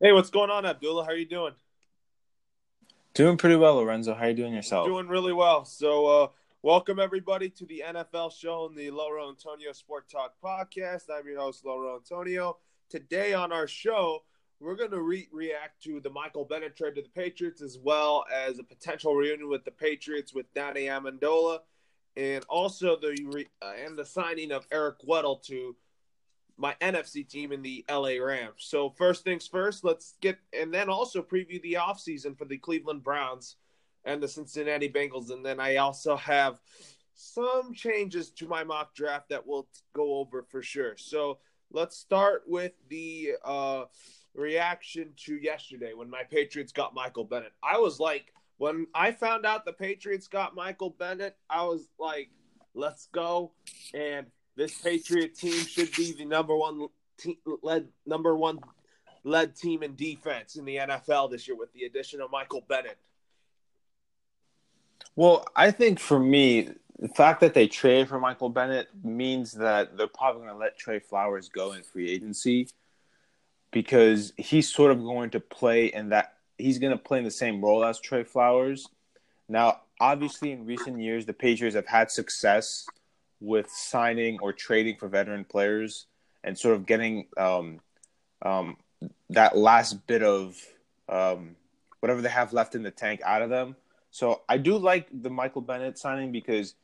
Hey, what's going on, Abdulla? How are you doing? Doing pretty well, Lorenzo. How are you doing yourself? Doing really well. So, uh, welcome everybody to the NFL show on the Lauro Antonio Sport Talk podcast. I'm your host, Lauro Antonio. Today on our show, we're going to re- react to the Michael Bennett trade to the Patriots, as well as a potential reunion with the Patriots with Danny Amendola, and also the re- uh, and the signing of Eric Weddle to my NFC team in the LA Rams. So first things first, let's get and then also preview the offseason for the Cleveland Browns and the Cincinnati Bengals. And then I also have some changes to my mock draft that we'll go over for sure. So let's start with the uh, reaction to yesterday when my Patriots got Michael Bennett. I was like, when I found out the Patriots got Michael Bennett, I was like, let's go. And this Patriot team should be the number one team, led number one led team in defense in the NFL this year with the addition of Michael Bennett. Well, I think for me, the fact that they traded for Michael Bennett means that they're probably going to let Trey Flowers go in free agency because he's sort of going to play in that he's going to play in the same role as Trey Flowers. Now, obviously, in recent years, the Patriots have had success with signing or trading for veteran players and sort of getting um, um, that last bit of um, whatever they have left in the tank out of them. So I do like the Michael Bennett signing because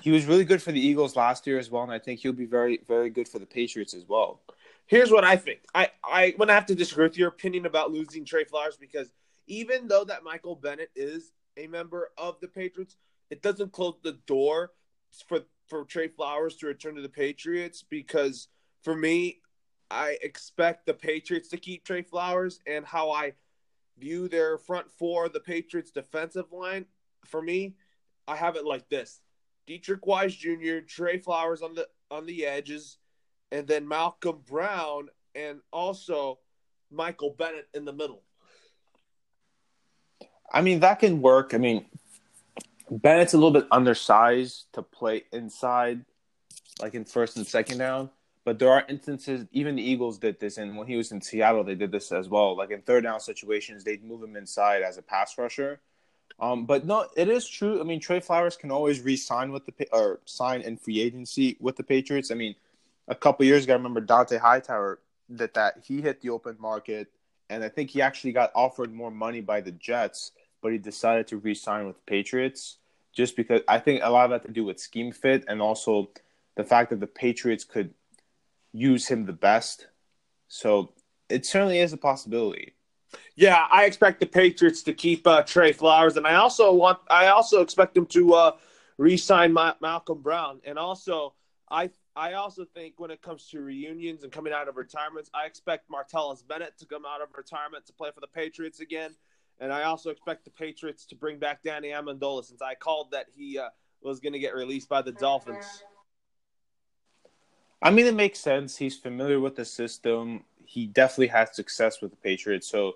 he was really good for the Eagles last year as well, and I think he'll be very, very good for the Patriots as well. Here's what I think. I I going to have to disagree with your opinion about losing Trey Flowers because even though that Michael Bennett is a member of the Patriots, it doesn't close the door for for Trey Flowers to return to the Patriots because for me, I expect the Patriots to keep Trey Flowers and how I view their front four, the Patriots defensive line. For me, I have it like this: Deatrich Wise Jr., Trey Flowers on the on the edges, and then Malcolm Brown, and also Michael Bennett in the middle. I mean, that can work. I mean, Bennett's a little bit undersized to play inside, like in first and second down. But there are instances, even the Eagles did this, and when he was in Seattle, they did this as well. Like in third down situations, they'd move him inside as a pass rusher. Um, but no, it is true. I mean, Trey Flowers can always re-sign with the or sign in free agency with the Patriots. I mean, a couple years ago, I remember Dont'a Hightower did that. He hit the open market, and I think he actually got offered more money by the Jets, but he decided to re-sign with the Patriots just because I think a lot of that to do with scheme fit and also the fact that the Patriots could use him the best. So it certainly is a possibility. Yeah, I expect the Patriots to keep uh, Trey Flowers, and I also want I also expect them to uh, re-sign Ma- Malcolm Brown, and also I I also think when it comes to reunions and coming out of retirements, I expect Martellus Bennett to come out of retirement to play for the Patriots again. And I also expect the Patriots to bring back Danny Amendola since I called that he uh, was going to get released by the Dolphins. I mean, it makes sense. He's familiar with the system. He definitely had success with the Patriots. So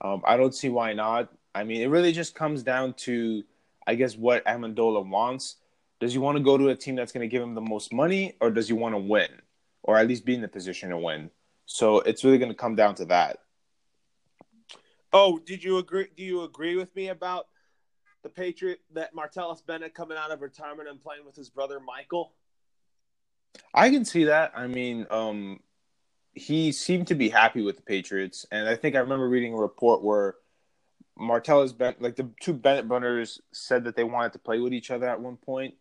um, I don't see why not. I mean, it really just comes down to, I guess, what Amendola wants. Does he want to go to a team that's going to give him the most money, or does he want to win, or at least be in the position to win? So it's really going to come down to that. Oh, did you agree? Do you agree with me about the Patriot that Martellus Bennett coming out of retirement and playing with his brother Michael? I can see that. I mean, um, he seemed to be happy with the Patriots, and I think I remember reading a report where Martellus Bennett, like the two Bennett brothers, said that they wanted to play with each other at one point,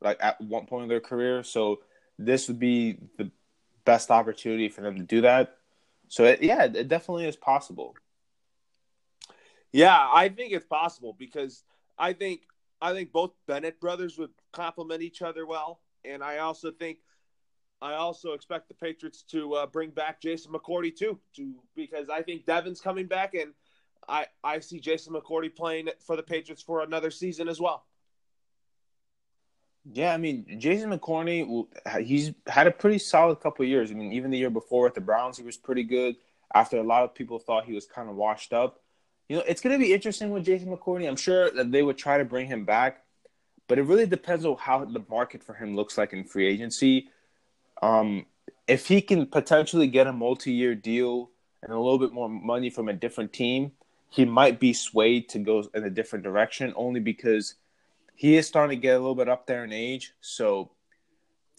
like at one point in their career. So this would be the best opportunity for them to do that. So it, yeah, it definitely is possible. Yeah, I think it's possible because I think I think both Bennett brothers would complement each other well, and I also think I also expect the Patriots to uh, bring back Jason McCourty too, to because I think Devin's coming back, and I I see Jason McCourty playing for the Patriots for another season as well. Yeah, I mean Jason McCourty, he's had a pretty solid couple years. I mean, even the year before with the Browns, he was pretty good. After a lot of people thought he was kind of washed up, you know, it's going to be interesting with Jason McCourty. I'm sure that they would try to bring him back, but it really depends on how the market for him looks like in free agency. Um, if he can potentially get a multi-year deal and a little bit more money from a different team, he might be swayed to go in a different direction only because he is starting to get a little bit up there in age. So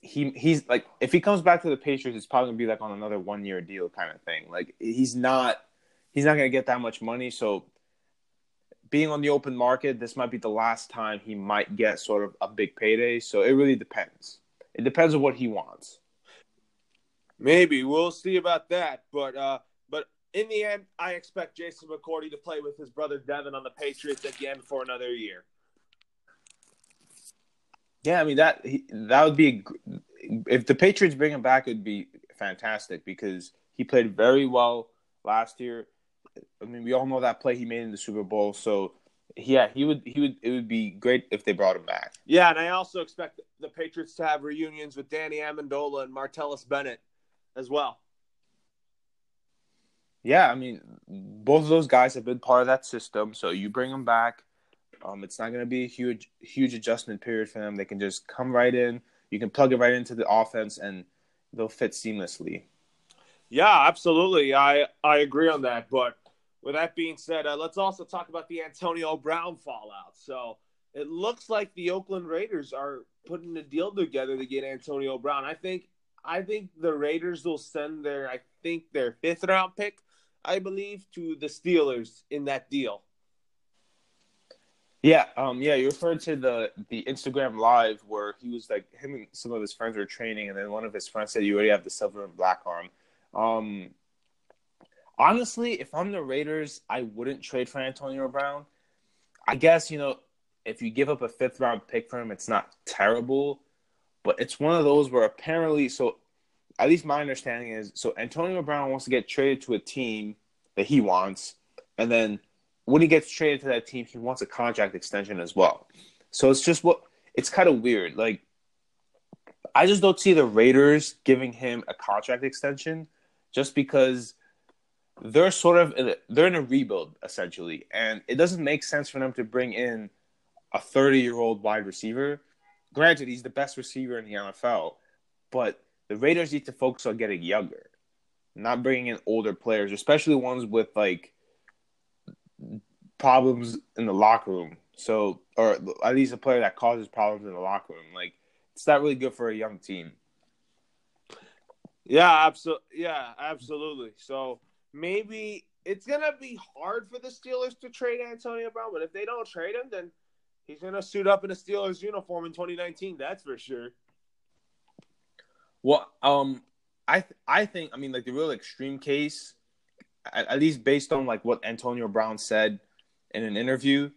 he he's like if he comes back to the Patriots, it's probably gonna be like on another one year deal kind of thing. Like he's not he's not gonna get that much money. So being on the open market, this might be the last time he might get sort of a big payday. So it really depends. It depends on what he wants. Maybe we'll see about that, but uh, but in the end, I expect Jason McCourty to play with his brother Devin on the Patriots again for another year. Yeah, I mean that that would be if the Patriots bring him back, it'd be fantastic because he played very well last year. I mean, we all know that play he made in the Super Bowl. So, yeah, he would he would it would be great if they brought him back. Yeah, and I also expect the Patriots to have reunions with Danny Amendola and Martellus Bennett as well. Yeah, I mean, both of those guys have been part of that system. So you bring them back um, it's not going to be a huge huge adjustment period for them. They can just come right in. You can plug it right into the offense, and they'll fit seamlessly. Yeah, absolutely. I I agree on that. But with that being said, uh, let's also talk about the Antonio Brown fallout. So it looks like the Oakland Raiders are putting a deal together to get Antonio Brown. I think I think the Raiders will send their I think their fifth round pick, I believe, to the Steelers in that deal. Yeah, um, yeah, you referred to the the Instagram live where he was like him and some of his friends were training, and then one of his friends said, "You already have the silver and black arm." Um, honestly, if I'm the Raiders, I wouldn't trade for Antonio Brown. I guess you know if you give up a fifth round pick for him, it's not terrible, but it's one of those where apparently, so at least my understanding is, so Antonio Brown wants to get traded to a team that he wants, and then when he gets traded to that team, he wants a contract extension as well. So it's just what it's kind of weird. Like, I just don't see the Raiders giving him a contract extension just because they're sort of in a, they're in a rebuild essentially, and it doesn't make sense for them to bring in a 30 year old wide receiver. Granted, he's the best receiver in the NFL, but the Raiders need to focus on getting younger, not bringing in older players, especially ones with like problems in the locker room. So, or at least a player that causes problems in the locker room. Like, it's not really good for a young team. Yeah, absolutely. Yeah, absolutely. So maybe it's gonna be hard for the Steelers to trade Antonio Brown, but if they don't trade him, then he's gonna suit up in a Steelers uniform in 2019. That's for sure. Well, um, I th- I think I mean like the real extreme case, at, at least based on like what Antonio Brown said in an interview.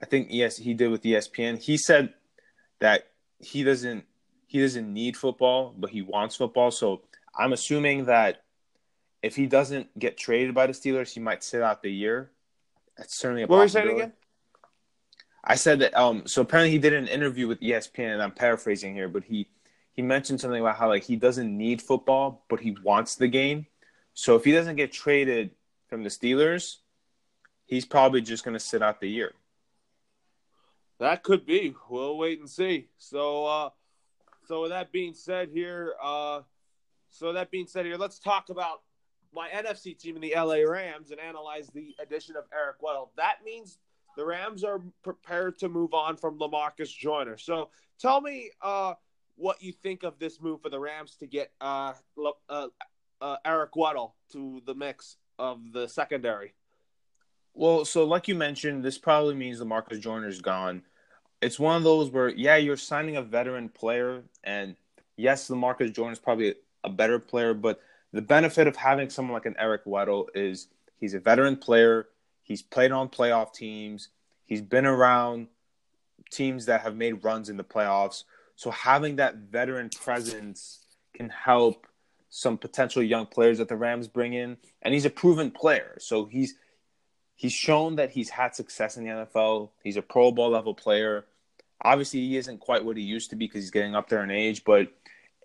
I think yes, he did with ESPN. He said that he doesn't he doesn't need football, but he wants football. So I'm assuming that if he doesn't get traded by the Steelers, he might sit out the year. That's certainly a what possibility. What were you saying again? I said that. Um, so apparently he did an interview with ESPN, and I'm paraphrasing here, but he he mentioned something about how like he doesn't need football, but he wants the game. So if he doesn't get traded from the Steelers, he's probably just going to sit out the year. That could be. We'll wait and see. So, uh, so with that being said, here, uh, so that being said, here, let's talk about my NFC team in the LA Rams and analyze the addition of Eric Weddle. That means the Rams are prepared to move on from Lamarcus Joyner. So, tell me uh, what you think of this move for the Rams to get uh, uh, uh Eric Weddle to the mix of the secondary. Well, so like you mentioned, this probably means Lamarcus Joyner's gone. It's one of those where, yeah, you're signing a veteran player, and yes, Lamarcus Joyner is probably a better player, but the benefit of having someone like an Eric Weddle is he's a veteran player. He's played on playoff teams. He's been around teams that have made runs in the playoffs. So having that veteran presence can help some potential young players that the Rams bring in. And he's a proven player. So he's he's shown that he's had success in the NFL. He's a Pro Bowl level player. Obviously, he isn't quite what he used to be because he's getting up there in age, but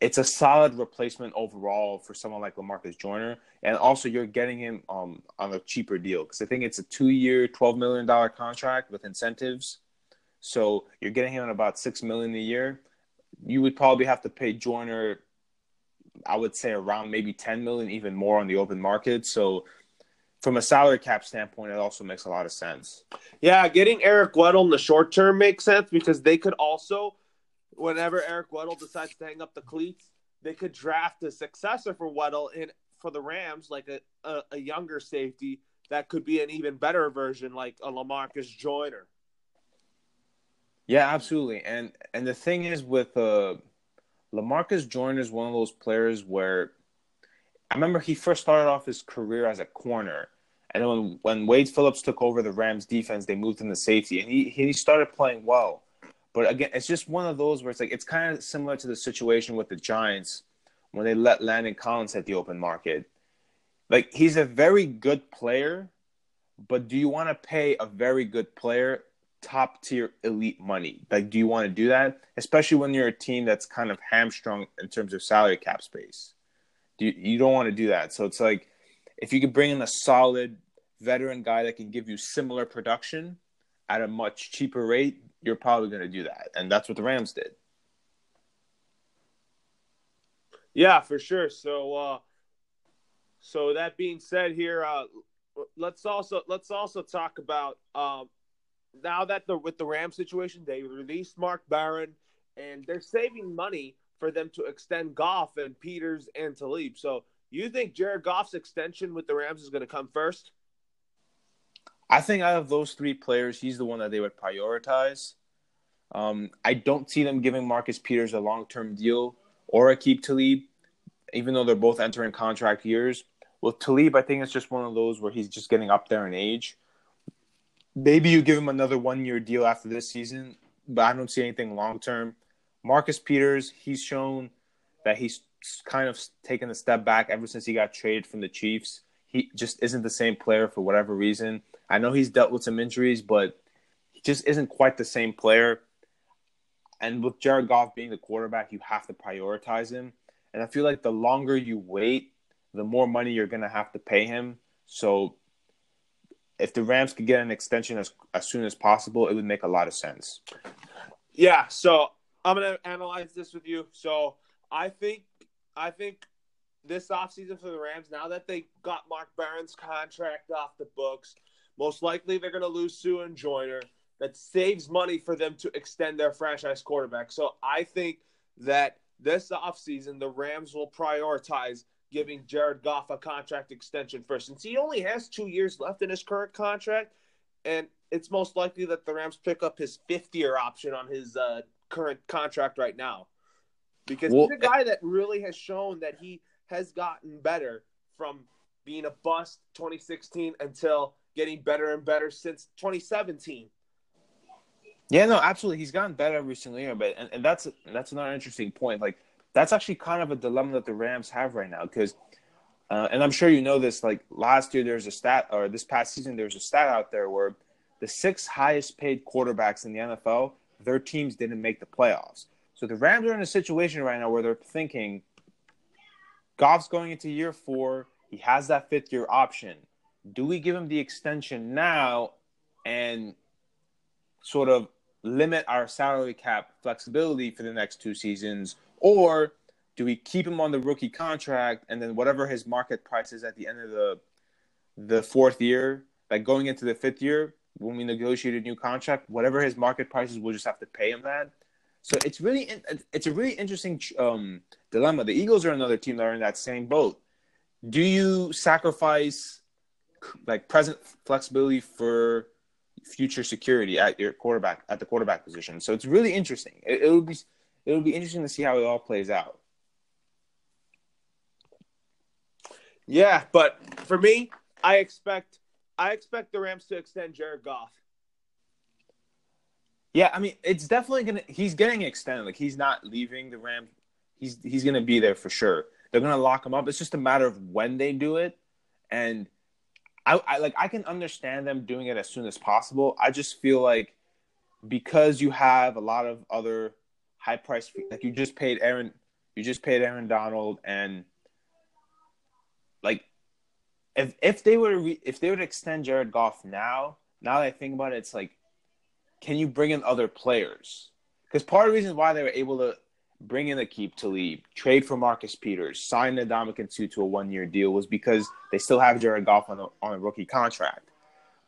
it's a solid replacement overall for someone like Lamarcus Joyner. And also, you're getting him um, on a cheaper deal because I think it's a two-year, twelve million dollar contract with incentives. So you're getting him about six million a year. You would probably have to pay Joyner I would say around maybe 10 million, even more on the open market. So from a salary cap standpoint, it also makes a lot of sense. Yeah, getting Eric Weddle in the short term makes sense because they could also, whenever Eric Weddle decides to hang up the cleats, they could draft a successor for Weddle in for the Rams, like a, a, a younger safety that could be an even better version, like a Lamarcus Joyner. Yeah, absolutely. And and the thing is with uh Lamarcus Joyner is one of those players where I remember he first started off his career as a corner. And then when, when Wade Phillips took over the Rams defense, they moved him to safety and he he started playing well. But again, it's just one of those where it's like it's kind of similar to the situation with the Giants when they let Landon Collins hit the open market. Like he's a very good player, but do you want to pay a very good player top tier elite money? Like, do you want to do that? Especially when you're a team that's kind of hamstrung in terms of salary cap space. Do you, you don't want to do that. So it's like if you could bring in a solid veteran guy that can give you similar production at a much cheaper rate, you're probably going to do that. And that's what the Rams did. Yeah, for sure. So, uh, so that being said, here, uh, let's also let's also talk about um, now that the with the Ram situation, they released Mark Barron, and they're saving money for them to extend Goff and Peters and Talib. So, you think Jared Goff's extension with the Rams is going to come first? I think out of those three players, he's the one that they would prioritize. Um, I don't see them giving Marcus Peters a long term deal or a keep Talib, even though they're both entering contract years. With Talib, I think it's just one of those where he's just getting up there in age. Maybe you give him another one year deal after this season, but I don't see anything long term. Marcus Peters, he's shown that he's kind of taken a step back ever since he got traded from the Chiefs. He just isn't the same player for whatever reason. I know he's dealt with some injuries, but he just isn't quite the same player. And with Jared Goff being the quarterback, you have to prioritize him. And I feel like the longer you wait, the more money you're going to have to pay him. So if the Rams could get an extension as, as soon as possible, it would make a lot of sense. Yeah, so I'm going to analyze this with you. So I think I think this offseason for the Rams, now that they got Mark Barron's contract off the books, most likely they're going to lose Suh and Joyner. That saves money for them to extend their franchise quarterback. So I think that this offseason, the Rams will prioritize giving Jared Goff a contract extension first. Since he only has two years left in his current contract, and it's most likely that the Rams pick up his fifth year option on his uh, current contract right now. Because well, he's a guy that really has shown that he has gotten better from being a bust 2016 until getting better and better since 2017. Yeah, no, absolutely. He's gotten better every single year, but and, and that's that's another interesting point. Like that's actually kind of a dilemma that the Rams have right now because, uh, and I'm sure you know this. Like last year, there's a stat, or this past season, there's a stat out there where the six highest paid quarterbacks in the NFL, their teams didn't make the playoffs. So the Rams are in a situation right now where they're thinking, Goff's going into year four. He has that fifth year option. Do we give him the extension now and sort of limit our salary cap flexibility for the next two seasons, or do we keep him on the rookie contract and then whatever his market price is at the end of the the fourth year, like going into the fifth year when we negotiate a new contract, whatever his market price is, we'll just have to pay him that. So it's really it's a really interesting um, dilemma. The Eagles are another team that are in that same boat. Do you sacrifice like present flexibility for future security at your quarterback at the quarterback position? So it's really interesting. It, it would be it'll be interesting to see how it all plays out. Yeah, but for me, I expect I expect the Rams to extend Jared Goff. Yeah, I mean, it's definitely gonna. He's getting extended. Like he's not leaving the Rams. He's he's gonna be there for sure. They're gonna lock him up. It's just a matter of when they do it, and I, I like I can understand them doing it as soon as possible. I just feel like because you have a lot of other high price like you just paid Aaron you just paid Aaron Donald and like if if they were to re, if they would extend Jared Goff now, now that I think about it, it's like can you bring in other players? Because part of the reason why they were able to bring in Aqib Talib, trade for Marcus Peters, sign Ndamukong Suh to a one year deal was because they still have Jared Goff on a, on a rookie contract.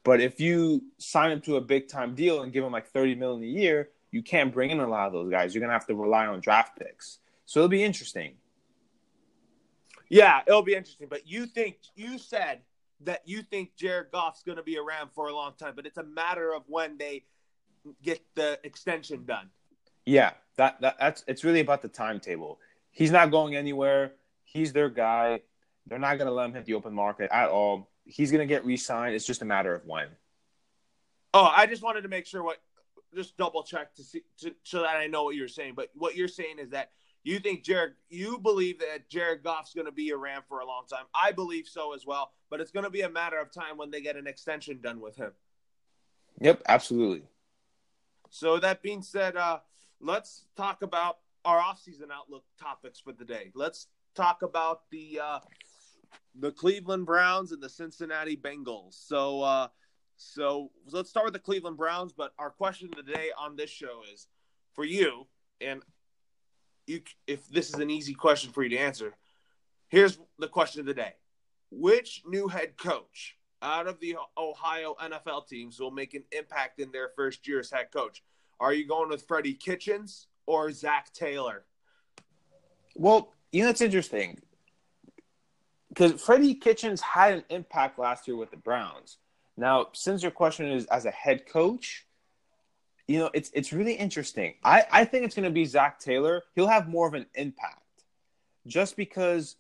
But if you sign him to a big time deal and give him like 30 million a year, you can't bring in a lot of those guys. You're gonna have to rely on draft picks. So it'll be interesting. Yeah, it'll be interesting. But you think you said that you think Jared Goff's going to be around for a long time, but it's a matter of when they get the extension done. Yeah, that, that that's it's really about the timetable. He's not going anywhere. He's their guy. They're not going to let him hit the open market at all. He's going to get re-signed. It's just a matter of when. Oh, I just wanted to make sure what just double check to see to, so that I know what you're saying. But what you're saying is that you think Jared, you believe that Jared Goff's going to be around for a long time. I believe so as well, but it's going to be a matter of time when they get an extension done with him. Yep, absolutely. So that being said, uh, let's talk about our offseason outlook topics for the day. Let's talk about the uh, the Cleveland Browns and the Cincinnati Bengals. So, uh, so let's start with the Cleveland Browns. But our question of the day on this show is for you, and you, if this is an easy question for you to answer, here's the question of the day: Which new head coach out of the Ohio NFL teams will make an impact in their first year as head coach? Are you going with Freddie Kitchens or Zac Taylor? Well, you know it's interesting because Freddie Kitchens had an impact last year with the Browns. Now, since your question is as a head coach, you know it's it's really interesting. I I think it's going to be Zac Taylor. He'll have more of an impact, just because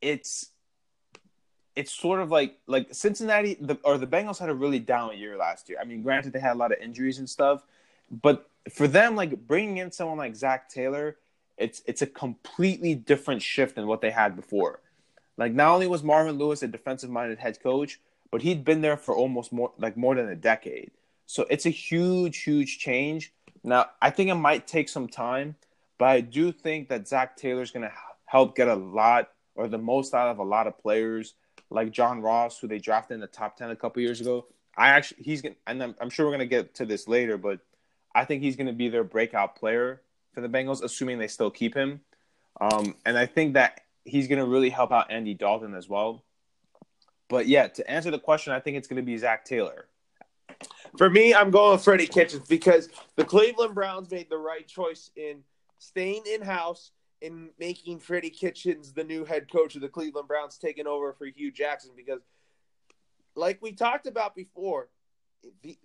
it's it's sort of like like Cincinnati the, or the Bengals had a really down year last year. I mean, granted they had a lot of injuries and stuff, but for them, like bringing in someone like Zac Taylor, it's it's a completely different shift than what they had before. Like not only was Marvin Lewis a defensive minded head coach, but he'd been there for almost more like more than a decade. So it's a huge, huge change. Now I think it might take some time, but I do think that Zac Taylor's going to help get a lot or the most out of a lot of players like John Ross, who they drafted in the top ten a couple years ago. I actually he's going and I'm, I'm sure we're going to get to this later, but I think he's going to be their breakout player for the Bengals, assuming they still keep him. Um, and I think that he's going to really help out Andy Dalton as well. But yeah, to answer the question, I think it's going to be Zac Taylor. For me, I'm going Freddie Kitchens because the Cleveland Browns made the right choice in staying in house and making Freddie Kitchens the new head coach of the Cleveland Browns, taking over for Hue Jackson. Because, like we talked about before, the,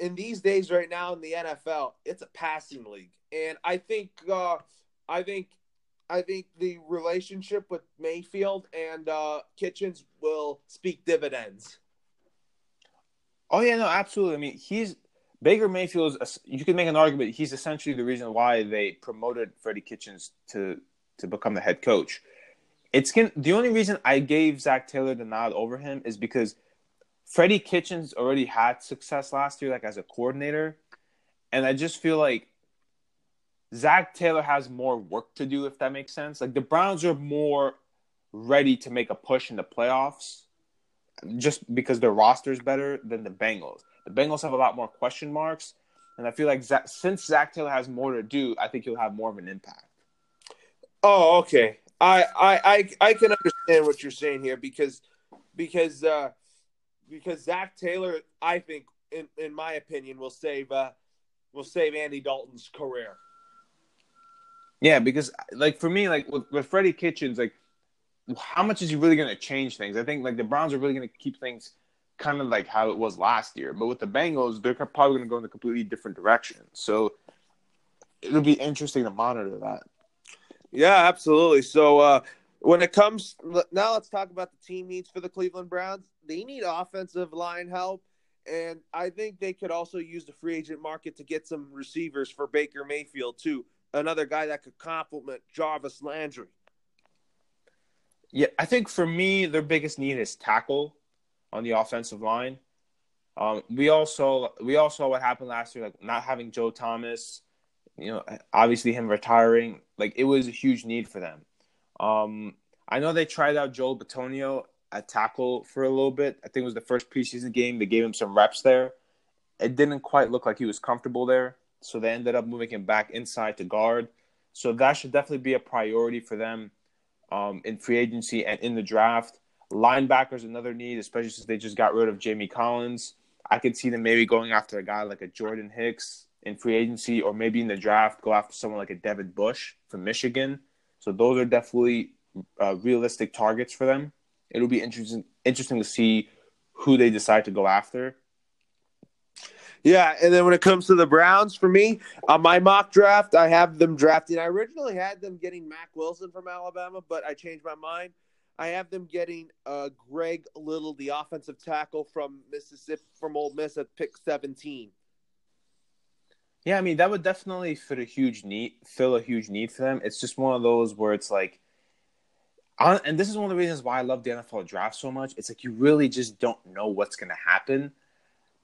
in these days right now in the NFL, it's a passing league, and I think uh, I think I think the relationship with Mayfield and uh, Kitchens will speak dividends. Oh yeah, no, absolutely. I mean, he's Baker Mayfield. Is, you can make an argument he's essentially the reason why they promoted Freddie Kitchens to to become the head coach. It's the only reason I gave Zac Taylor the nod over him is because Freddie Kitchens already had success last year, like as a coordinator, and I just feel like Zac Taylor has more work to do, if that makes sense. Like the Browns are more ready to make a push in the playoffs, just because their roster is better than the Bengals. The Bengals have a lot more question marks, and I feel like Zac, since Zac Taylor has more to do, I think he'll have more of an impact. Oh, okay. I I I, I can understand what you're saying here because because uh, because Zac Taylor, I think, in, in my opinion, will save uh, will save Andy Dalton's career. Yeah, because like for me, like with, with Freddie Kitchens, like how much is he really going to change things? I think like the Browns are really going to keep things kind of like how it was last year, but with the Bengals, they're probably going to go in a completely different direction. So it'll be interesting to monitor that. Yeah, absolutely. So uh, when it comes now, let's talk about the team needs for the Cleveland Browns. They need offensive line help, and I think they could also use the free agent market to get some receivers for Baker Mayfield too. Another guy that could complement Jarvis Landry. Yeah, I think for me, their biggest need is tackle on the offensive line. Um, we also we all saw what happened last year, like not having Joe Thomas. You know, obviously him retiring. Like it was a huge need for them. Um, I know they tried out Joel Bitonio at tackle for a little bit. I think it was the first preseason game. They gave him some reps there. It didn't quite look like he was comfortable there, so they ended up moving him back inside to guard. So that should definitely be a priority for them um, in free agency and in the draft. Linebackers another need, especially since they just got rid of Jamie Collins. I could see them maybe going after a guy like a Jordan Hicks in free agency, or maybe in the draft go after someone like a Devin Bush from Michigan. So those are definitely uh, realistic targets for them. It'll be interesting interesting to see who they decide to go after. Yeah, and then when it comes to the Browns, for me, on my mock draft, I have them drafting. I originally had them getting Mack Wilson from Alabama, but I changed my mind. I have them getting uh, Greg Little, the offensive tackle from Mississippi, from Ole Miss at pick 17. Yeah, I mean that would definitely fit a huge need, fill a huge need for them. It's just one of those where it's like, and this is one of the reasons why I love the NFL draft so much. It's like you really just don't know what's going to happen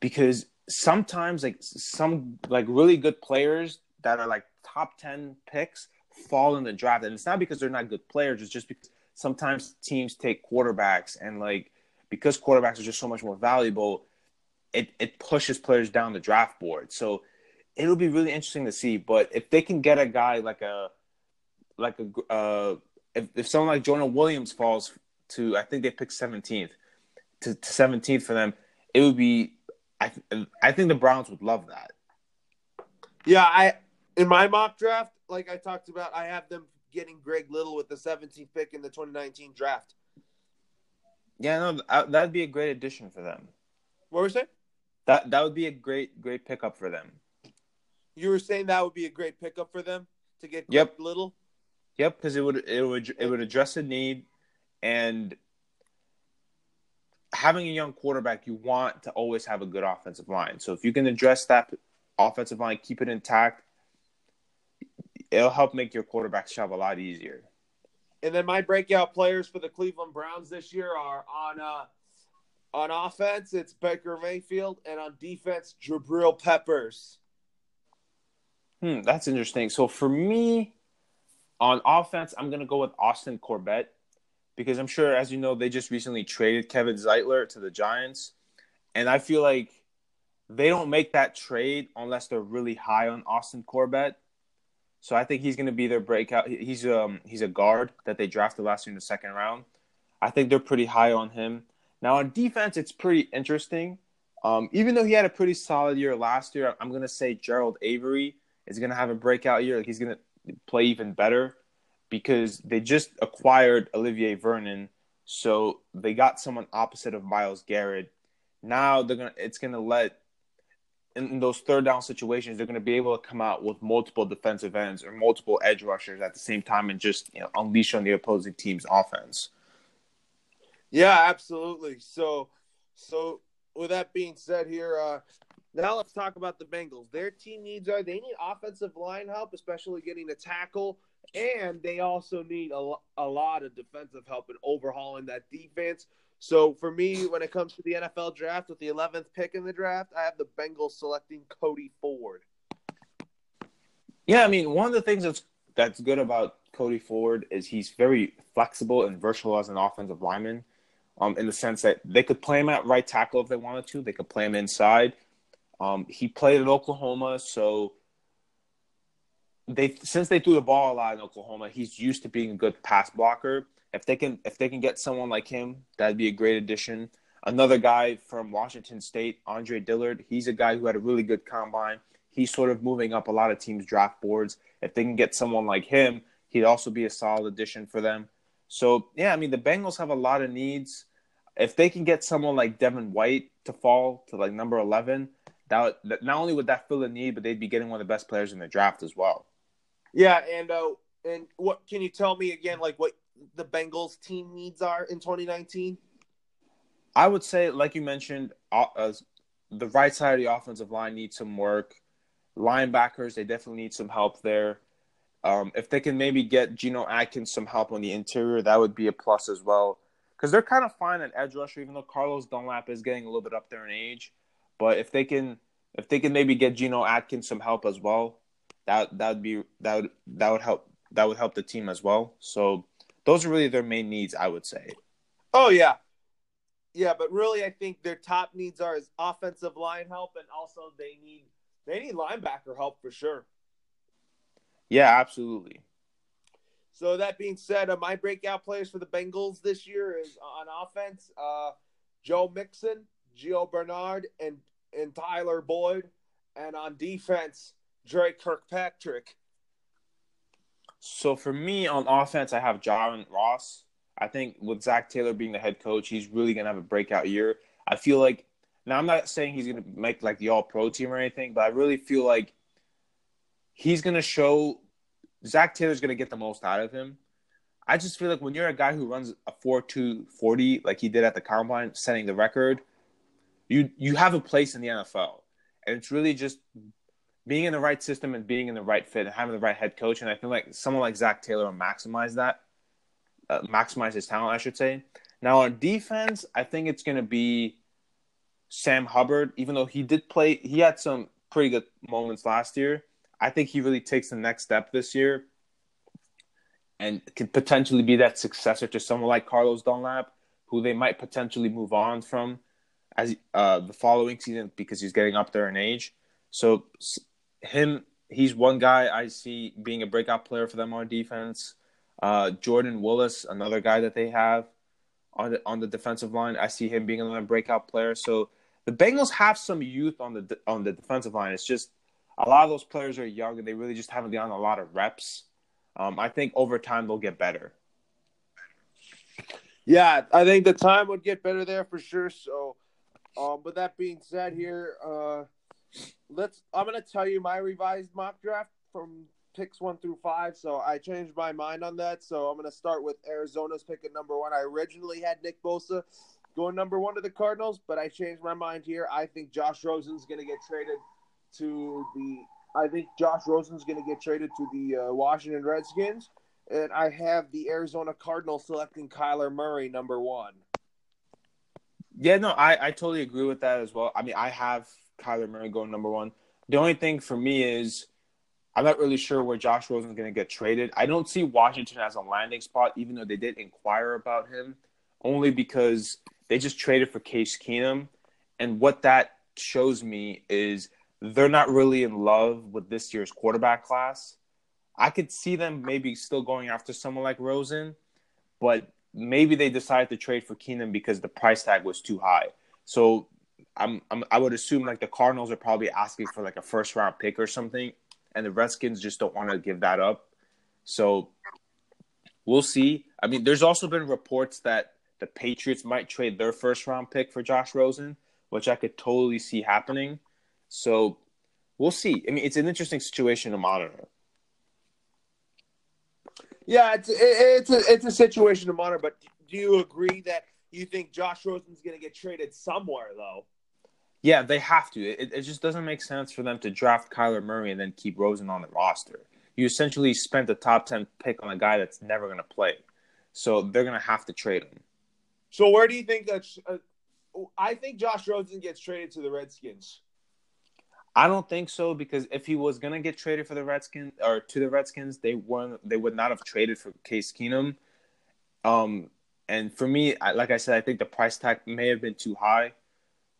because sometimes like some like really good players that are like top 10 picks fall in the draft and it's not because they're not good players it's just because sometimes teams take quarterbacks and like because quarterbacks are just so much more valuable it, it pushes players down the draft board so it'll be really interesting to see but if they can get a guy like a like a uh if, if someone like Jonah Williams falls to I think they picked 17th to, 17th for them it would be I I think the Browns would love that. Yeah, I in my mock draft, like I talked about, I have them getting Greg Little with the 17th pick in the 2019 draft. Yeah, no, that'd be a great addition for them. What were you saying? That that would be a great great pickup for them. You were saying that would be a great pickup for them to get yep. Little. Yep, because it would it would it would address a need, and having a young quarterback, you want to always have a good offensive line. So if you can address that offensive line, keep it intact, it'll help make your quarterback job a lot easier. And then my breakout players for the Cleveland Browns this year are on uh, on offense, it's Baker Mayfield, and on defense, Jabril Peppers. Hmm, that's interesting. So for me, on offense, I'm gonna go with Austin Corbett because I'm sure, as you know, they just recently traded Kevin Zeitler to the Giants, and I feel like they don't make that trade unless they're really high on Austin Corbett. So I think he's going to be their breakout. He's um he's a guard that they drafted last year in the second round. I think they're pretty high on him. Now on defense, it's pretty interesting. Um, even though he had a pretty solid year last year, I'm going to say Genard Avery is going to have a breakout year. Like he's going to play even better because they just acquired Olivier Vernon, so they got someone opposite of Myles Garrett. Now they're gonna it's gonna let in those third down situations they're gonna be able to come out with multiple defensive ends or multiple edge rushers at the same time and just you know unleash on the opposing team's offense. Yeah, absolutely. So so with that being said here, uh now let's talk about the Bengals. Their team needs are they need offensive line help, especially getting a tackle and they also need a, a lot of defensive help in overhauling that defense. So for me, when it comes to the NFL draft with the 11th pick in the draft, I have the Bengals selecting Cody Ford. Yeah, I mean, one of the things that's that's good about Cody Ford is he's very flexible and versatile as an offensive lineman. Um, in the sense that they could play him at right tackle if they wanted to. They could play him inside. Um, he played at Oklahoma, so they since they threw the ball a lot in Oklahoma, he's used to being a good pass blocker. If they can if they can get someone like him, that'd be a great addition. Another guy from Washington State, Andre Dillard, he's a guy who had a really good combine. He's sort of moving up a lot of teams' draft boards. If they can get someone like him, he'd also be a solid addition for them. So yeah, I mean the Bengals have a lot of needs. If they can get someone like Devin White to fall to like number eleven, that, that not only would that fill a need, but they'd be getting one of the best players in the draft as well. Yeah, and uh, and what can you tell me again? Like what the Bengals team needs are in 2019? I would say, like you mentioned, uh, the right side of the offensive line needs some work. Linebackers, they definitely need some help there. Um, if they can maybe get Geno Atkins some help on the interior, that would be a plus as well. Because they're kind of fine at edge rusher, even though Carlos Dunlap is getting a little bit up there in age. But if they can, if they can maybe get Geno Atkins some help as well, that that would be that would that would help that would help the team as well. So those are really their main needs, I would say. Oh yeah, yeah, but really, I think their top needs are is offensive line help, and also they need they need linebacker help for sure. Yeah, absolutely. So that being said, uh, my breakout players for the Bengals this year is on offense: uh, Joe Mixon, Gio Bernard, and and Tyler Boyd, and on defense, Dre Kirkpatrick. So for me on offense, I have John Ross. I think with Zac Taylor being the head coach, he's really gonna have a breakout year. I feel like now I'm not saying he's gonna make like the All Pro team or anything, but I really feel like he's gonna show Zac Taylor's gonna get the most out of him. I just feel like when you're a guy who runs a 4-2 40 like he did at the combine, setting the record, you you have a place in the NFL. And it's really just being in the right system and being in the right fit and having the right head coach. And I feel like someone like Zac Taylor will maximize that, uh, maximize his talent, I should say. Now on defense, I think it's going to be Sam Hubbard. Even though he did play, he had some pretty good moments last year. I think he really takes the next step this year and could potentially be that successor to someone like Carlos Dunlap, who they might potentially move on from as uh, the following season because he's getting up there in age. So him, he's one guy I see being a breakout player for them on defense. Uh, Jordan Willis, another guy that they have on the on the defensive line, I see him being another breakout player. So the Bengals have some youth on the on the defensive line. It's just a lot of those players are young and they really just haven't gotten a lot of reps. Um, I think over time they'll get better. Yeah, I think the time would get better there for sure. So, um, but that being said, here, uh, let's. I'm gonna tell you my revised mock draft from picks one through five. So I changed my mind on that. So I'm gonna start with Arizona's pick at number one. I originally had Nick Bosa going number one to the Cardinals, but I changed my mind here. I think Josh Rosen's gonna get traded to the. I think Josh Rosen's to get traded to the uh, Washington Redskins, and I have the Arizona Cardinals selecting Kyler Murray number one. Yeah, no, I, I totally agree with that as well. I mean, I have Kyler Murray going number one. The only thing for me is I'm not really sure where Josh Rosen is going to get traded. I don't see Washington as a landing spot, even though they did inquire about him, only because they just traded for Case Keenum. And what that shows me is they're not really in love with this year's quarterback class. I could see them maybe still going after someone like Rosen, but maybe they decided to trade for Keenum because the price tag was too high. So I'm, I'm, i would assume like the Cardinals are probably asking for like a first round pick or something, and the Redskins just don't want to give that up. So we'll see. I mean, there's also been reports that the Patriots might trade their first round pick for Josh Rosen, which I could totally see happening. So we'll see. I mean, it's an interesting situation to monitor. Yeah, it's it's a it's a situation to monitor. But do you agree that you think Josh Rosen's going to get traded somewhere though? Yeah, they have to. It, it just doesn't make sense for them to draft Kyler Murray and then keep Rosen on the roster. You essentially spent a top ten pick on a guy that's never going to play, so they're going to have to trade him. So where do you think that? Uh, I think Josh Rosen gets traded to the Redskins. I don't think so because if he was gonna get traded for the Redskins or to the Redskins, they weren't. They would not have traded for Case Keenum. Um, and for me, I, like I said, I think the price tag may have been too high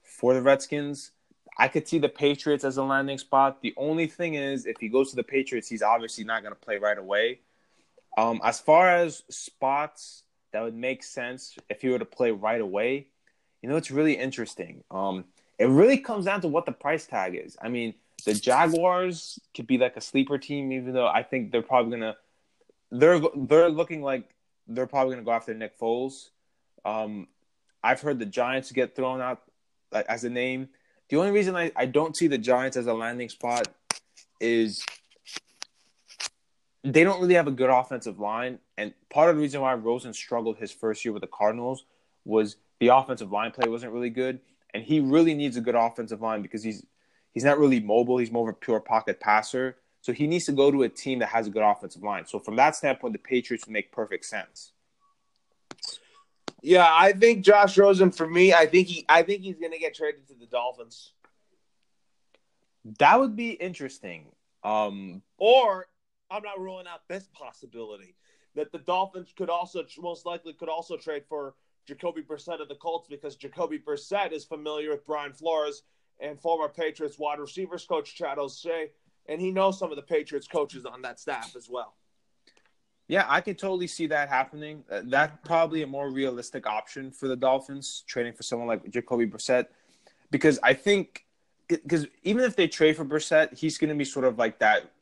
for the Redskins. I could see the Patriots as a landing spot. The only thing is, if he goes to the Patriots, he's obviously not going to play right away. Um, as far as spots that would make sense if he were to play right away, you know, it's really interesting. Um, it really comes down to what the price tag is. I mean, the Jaguars could be like a sleeper team, even though I think they're probably gonna they're they're looking like they're probably gonna go after Nick Foles. Um, I've heard the Giants get thrown out as a name. The only reason I, I don't see the Giants as a landing spot is they don't really have a good offensive line. And part of the reason why Rosen struggled his first year with the Cardinals was the offensive line play wasn't really good and he really needs a good offensive line because he's he's not really mobile. He's more of a pure pocket passer. So he needs to go to a team that has a good offensive line. So from that standpoint, the Patriots make perfect sense. Yeah, I think Josh Rosen for me, I think he I think he's gonna get traded to the Dolphins. That would be interesting. Um or I'm not ruling out this possibility that the Dolphins could also most likely could also trade for Jacoby Brissett of the Colts because Jacoby Brissett is familiar with Brian Flores and former Patriots wide receivers coach Chad O'Shea. and he knows some of the Patriots coaches on that staff as well. Yeah, I could totally see that happening. Uh, that's probably a more realistic option for the Dolphins, trading for someone like Jacoby Brissett, because I think because even if they trade for Brissett, he's going to be sort of like that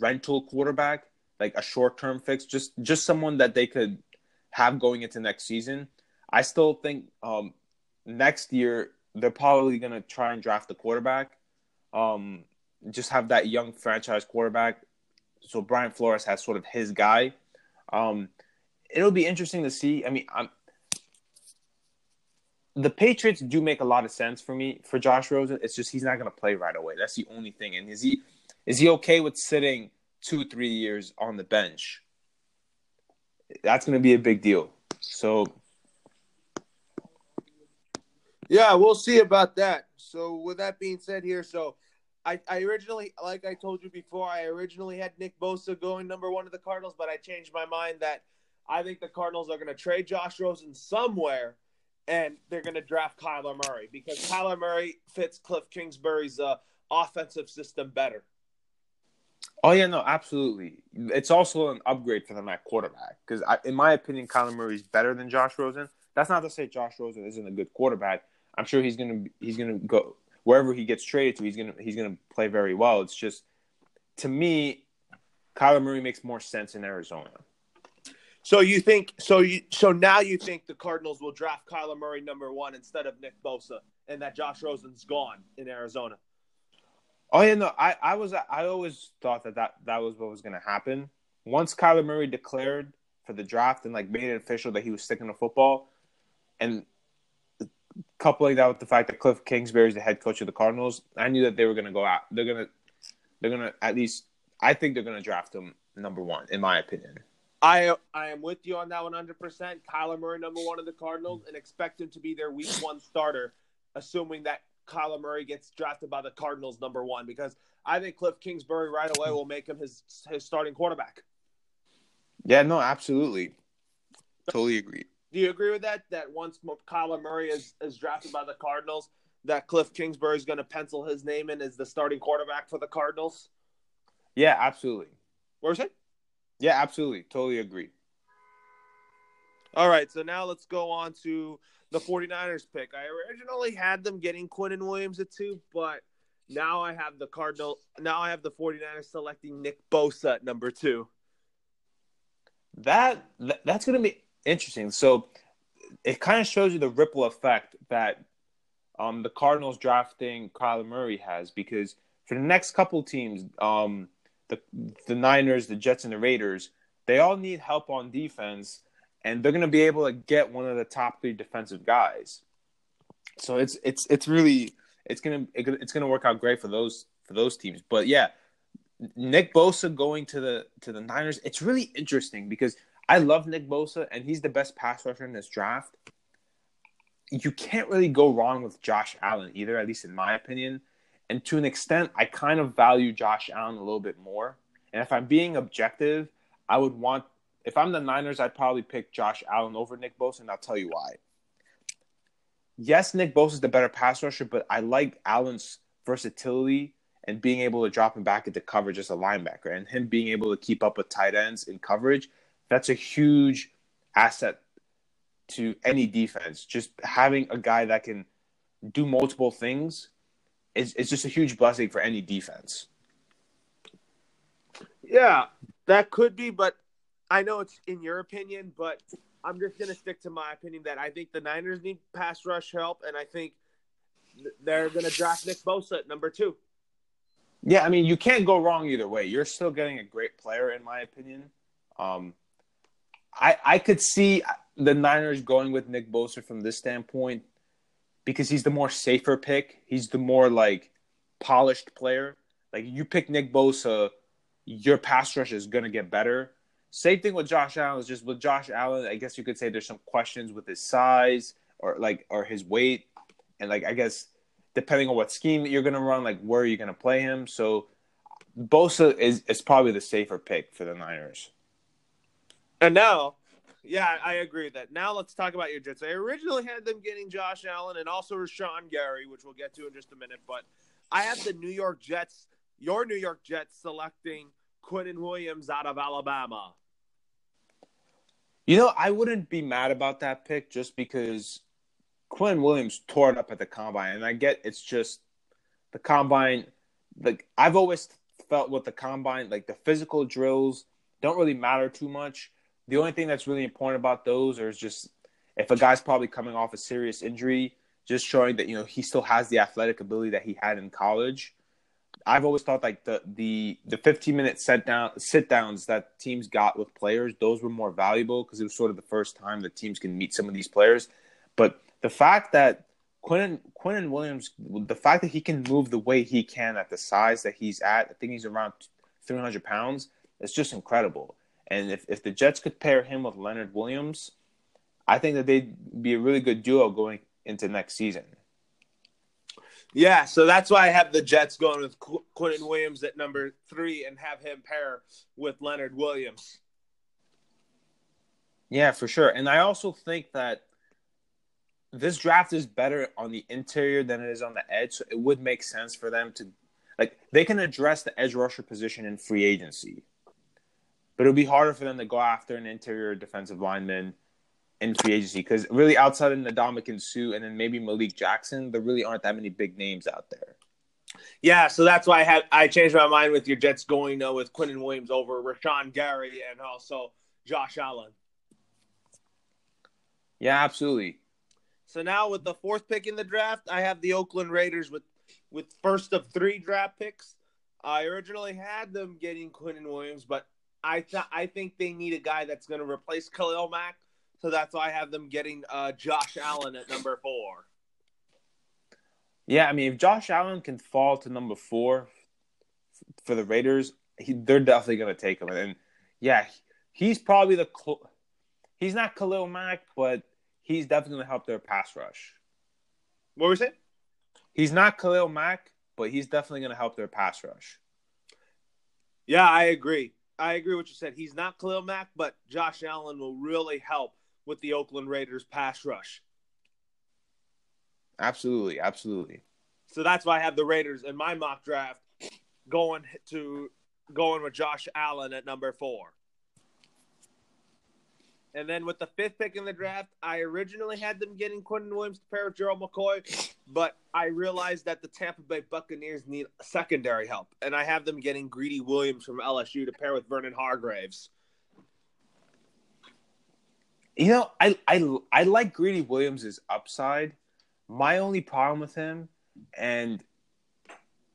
rental quarterback, like a short term fix, just just someone that they could have going into next season. I still think um, next year they're probably going to try and draft the quarterback. Um, just have that young franchise quarterback. So Brian Flores has sort of his guy. Um, it'll be interesting to see. I mean, I'm, the Patriots do make a lot of sense for me for Josh Rosen. It's just he's not going to play right away. That's the only thing. And is he is he okay with sitting two three years on the bench? That's going to be a big deal. So yeah, we'll see about that. So with that being said, here, so I, I originally, like I told you before, I originally had Nick Bosa going number one to the Cardinals, but I changed my mind that I think the Cardinals are going to trade Josh Rosen somewhere, and they're going to draft Kyler Murray because Kyler Murray fits Cliff Kingsbury's uh, offensive system better. Oh yeah, no, absolutely. It's also an upgrade for them at quarterback because, in my opinion, Kyler Murray is better than Josh Rosen. That's not to say Josh Rosen isn't a good quarterback. I'm sure he's gonna he's gonna go wherever he gets traded to, he's gonna he's gonna play very well. It's just to me, Kyler Murray makes more sense in Arizona. So you think so you so now you think the Cardinals will draft Kyler Murray number one instead of Nick Bosa, and that Josh Rosen's gone in Arizona. Oh yeah, no, I, I was I always thought that, that that was what was going to happen. Once Kyler Murray declared for the draft and like made it official that he was sticking to football, and coupling that with the fact that Cliff Kingsbury is the head coach of the Cardinals, I knew that they were going to go out. They're going to, they're going to at least. I think they're going to draft him number one, in my opinion. I I am with you on that 100. percent Kyler Murray number one of the Cardinals, and expect him to be their Week One starter, assuming that Kyler Murray gets drafted by the Cardinals number one, because I think Cliff Kingsbury right away will make him his his starting quarterback. Yeah, no, absolutely, totally agree. Do you agree with that? That once Kyler Murray is, is drafted by the Cardinals, that Cliff Kingsbury is going to pencil his name in as the starting quarterback for the Cardinals? Yeah, absolutely. What was it? Yeah, absolutely. Totally agree. All right, so now let's go on to the 49ers pick. I originally had them getting Quinnen Williams at two, but now I have the Cardinal. Now I have the 49ers selecting Nick Bosa at number two. That, that that's going to be interesting. So it kind of shows you the ripple effect that um, the Cardinals drafting Kyler Murray has because for the next couple teams, um, the the Niners, the Jets, and the Raiders, they all need help on defense, and they're going to be able to get one of the top three defensive guys. So it's it's it's really it's gonna it's gonna work out great for those for those teams. But yeah, Nick Bosa going to the to the Niners, it's really interesting because I love Nick Bosa, and he's the best pass rusher in this draft. You can't really go wrong with Josh Allen either, at least in my opinion. And to an extent, I kind of value Josh Allen a little bit more. And if I'm being objective, I would want, if I'm the Niners, I'd probably pick Josh Allen over Nick Bosa, and I'll tell you why. Yes, Nick Bosa is the better pass rusher, but I like Allen's versatility and being able to drop him back into coverage as a linebacker and him being able to keep up with tight ends in coverage that's a huge asset to any defense. Just having a guy that can do multiple things is, is just a huge blessing for any defense. Yeah, that could be, but I know it's in your opinion, but I'm just going to stick to my opinion that I think the Niners need pass rush help, and I think they're going to draft Nick Bosa at number two. Yeah, I mean, you can't go wrong either way. You're still getting a great player, in my opinion. Um, I I could see the Niners going with Nick Bosa from this standpoint because he's the more safer pick. He's the more like polished player. Like you pick Nick Bosa, your pass rush is gonna get better. Same thing with Josh Allen. Is just with Josh Allen, I guess you could say there's some questions with his size or like or his weight, and like I guess depending on what scheme you're gonna run, like where are you gonna play him. So Bosa is is probably the safer pick for the Niners. Uh, and now, yeah, I agree with that. Now let's talk about your Jets. I originally had them getting Josh Allen and also Rashan Gary, which we'll get to in just a minute. But I have the New York Jets your New York Jets selecting Quinnen Williams out of Alabama. You know, I wouldn't be mad about that pick just because Quinn Williams tore it up at the combine, and I get it's just the combine. Like I've always felt with the combine, like the physical drills don't really matter too much. The only thing that's really important about those is just if a guy's probably coming off a serious injury, just showing that you know he still has the athletic ability that he had in college. I've always thought like the the the 15 minute sit down sit downs that teams got with players, those were more valuable because it was sort of the first time that teams can meet some of these players. But the fact that Quinnen Quinnen Williams, the fact that he can move the way he can at the size that he's at, I think he's around 300 pounds. It's just incredible. And if, if the Jets could pair him with Leonard Williams, I think that they'd be a really good duo going into next season. Yeah, so that's why I have the Jets going with Qu- Quinnen Williams at number three and have him pair with Leonard Williams. Yeah, for sure. And I also think that this draft is better on the interior than it is on the edge. So it would make sense for them to, like, they can address the edge rusher position in free agency. But it would be harder for them to go after an interior defensive lineman in free agency because really outside of Ndamukong Suh and then maybe Malik Jackson, there really aren't that many big names out there. Yeah, so that's why I had I changed my mind with your Jets going uh, with Quinnen Williams over Rashan Gary and also Josh Allen. Yeah, absolutely. So now with the fourth pick in the draft, I have the Oakland Raiders with with first of three draft picks. I originally had them getting Quinnen Williams, but I th- I think they need a guy that's going to replace Khalil Mack so that's why I have them getting uh, Josh Allen at number four. Yeah, I mean, if Josh Allen can fall to number four for the Raiders, he, they're definitely going to take him. And yeah, he's probably the cl- he's not Khalil Mack, but he's definitely going to help their pass rush. What was it? He's not Khalil Mack, but he's definitely going to help their pass rush. Yeah, I agree. I agree with what you said. He's not Khalil Mack, but Josh Allen will really help with the Oakland Raiders pass rush. Absolutely, absolutely. So that's why I have the Raiders in my mock draft going to going with Josh Allen at number four. And then with the fifth pick in the draft, I originally had them getting Quinnen Williams to pair with Gerald McCoy, but I realized that the Tampa Bay Buccaneers need secondary help, and I have them getting Greedy Williams from LSU to pair with Vernon Hargreaves. You know, I I I like Greedy Williams' upside. My only problem with him, and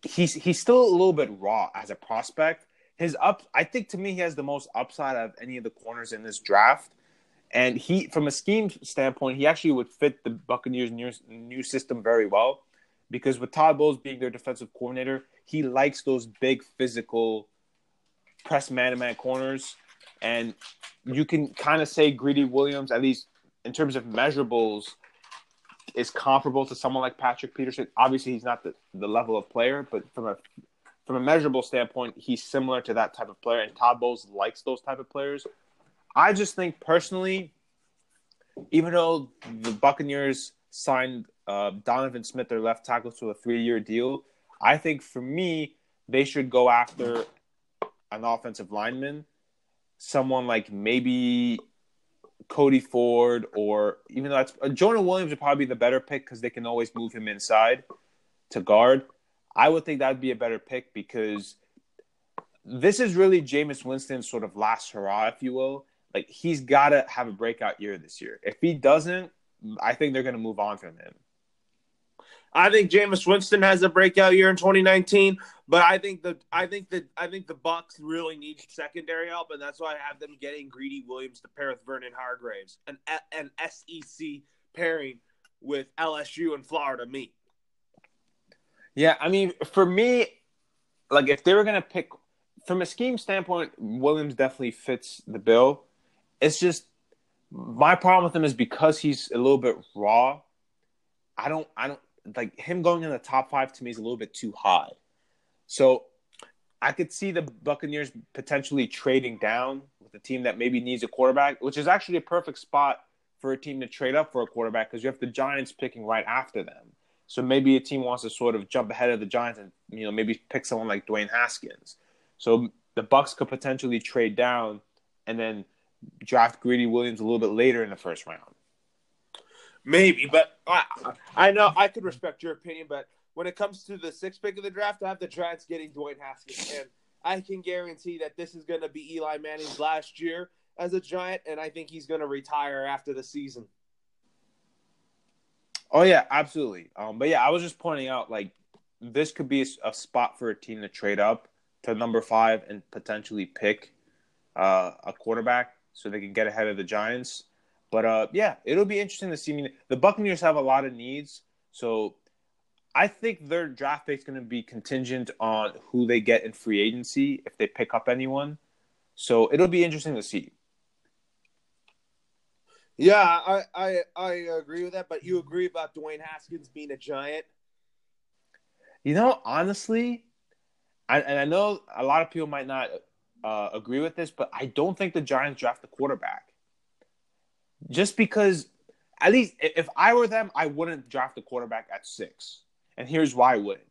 he's he's still a little bit raw as a prospect. His up, I think to me, he has the most upside of any of the corners in this draft. And he, from a scheme standpoint, he actually would fit the Buccaneers' new, new system very well because with Todd Bowles being their defensive coordinator, he likes those big physical press man to man corners and you can kind of say Greedy Williams, at least in terms of measurables, is comparable to someone like Patrick Peterson. Obviously, he's not the, the level of player, but from a from a measurable standpoint, he's similar to that type of player. And Todd Bowles likes those type of players. I just think personally, even though the Buccaneers signed uh, Donovan Smith, their left tackle, to a three year deal, I think for me they should go after an offensive lineman someone like maybe Cody Ford or even though that's uh, Jonah Williams would probably be the better pick because they can always move him inside to guard. I would think that'd be a better pick because this is really Jameis Winston's sort of last hurrah, if you will. Like he's got to have a breakout year this year. If he doesn't, I think they're going to move on from him. I think Jameis Winston has a breakout year in 2019, but I think the I think that I think the Bucks really need secondary help, and that's why I have them getting Greedy Williams to pair with Vernon Hargreaves, an an SEC pairing with LSU and Florida meet. Yeah, I mean, for me, like if they were gonna pick from a scheme standpoint, Williams definitely fits the bill. It's just my problem with him is because he's a little bit raw. I don't I don't like him going in the top five to me is a little bit too high. So I could see the Buccaneers potentially trading down with a team that maybe needs a quarterback, which is actually a perfect spot for a team to trade up for a quarterback because you have the Giants picking right after them. So maybe a team wants to sort of jump ahead of the Giants and you know maybe pick someone like Dwayne Haskins. So the Bucks could potentially trade down and then draft Greedy Williams a little bit later in the first round. Maybe, but I, I know I could respect your opinion, but when it comes to the sixth pick of the draft, I have the Giants getting Dwayne Haskins, and I can guarantee that this is going to be Eli Manning's last year as a Giant, and I think he's going to retire after the season. Oh yeah, absolutely. Um, but yeah, I was just pointing out like this could be a, a spot for a team to trade up to number five and potentially pick uh, a quarterback so they can get ahead of the Giants. But uh, yeah, it'll be interesting to see. I mean, the Buccaneers have a lot of needs, so I think their draft pick is going to be contingent on who they get in free agency if they pick up anyone. So it'll be interesting to see. Yeah, I, I I agree with that, but you agree about Dwayne Haskins being a giant? You know, honestly, I, and I know a lot of people might not uh, agree with this, but I don't think the Giants draft the quarterback. Just because, at least if I were them, I wouldn't draft the quarterback at six. And here's why I wouldn't.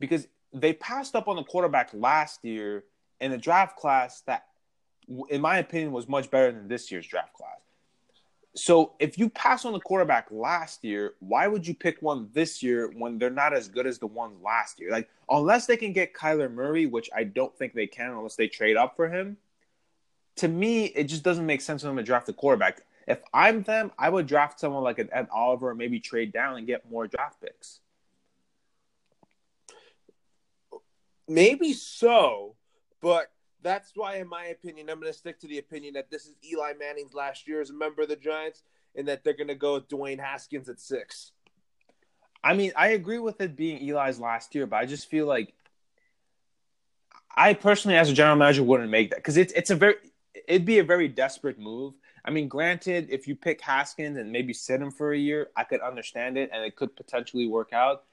Because they passed up on the quarterback last year in a draft class that, in my opinion, was much better than this year's draft class. So if you pass on the quarterback last year, why would you pick one this year when they're not as good as the ones last year? Like unless they can get Kyler Murray, which I don't think they can unless they trade up for him. To me, it just doesn't make sense for them to draft a quarterback. If I'm them, I would draft someone like an Ed Oliver, and maybe trade down and get more draft picks. Maybe so, but that's why, in my opinion, I'm going to stick to the opinion that this is Eli Manning's last year as a member of the Giants, and that they're going to go with Dwayne Haskins at six. I mean, I agree with it being Eli's last year, but I just feel like I personally, as a general manager, wouldn't make that because it's it's a very it'd be a very desperate move. I mean, granted, if you pick Haskins and maybe sit him for a year, I could understand it and it could potentially work out.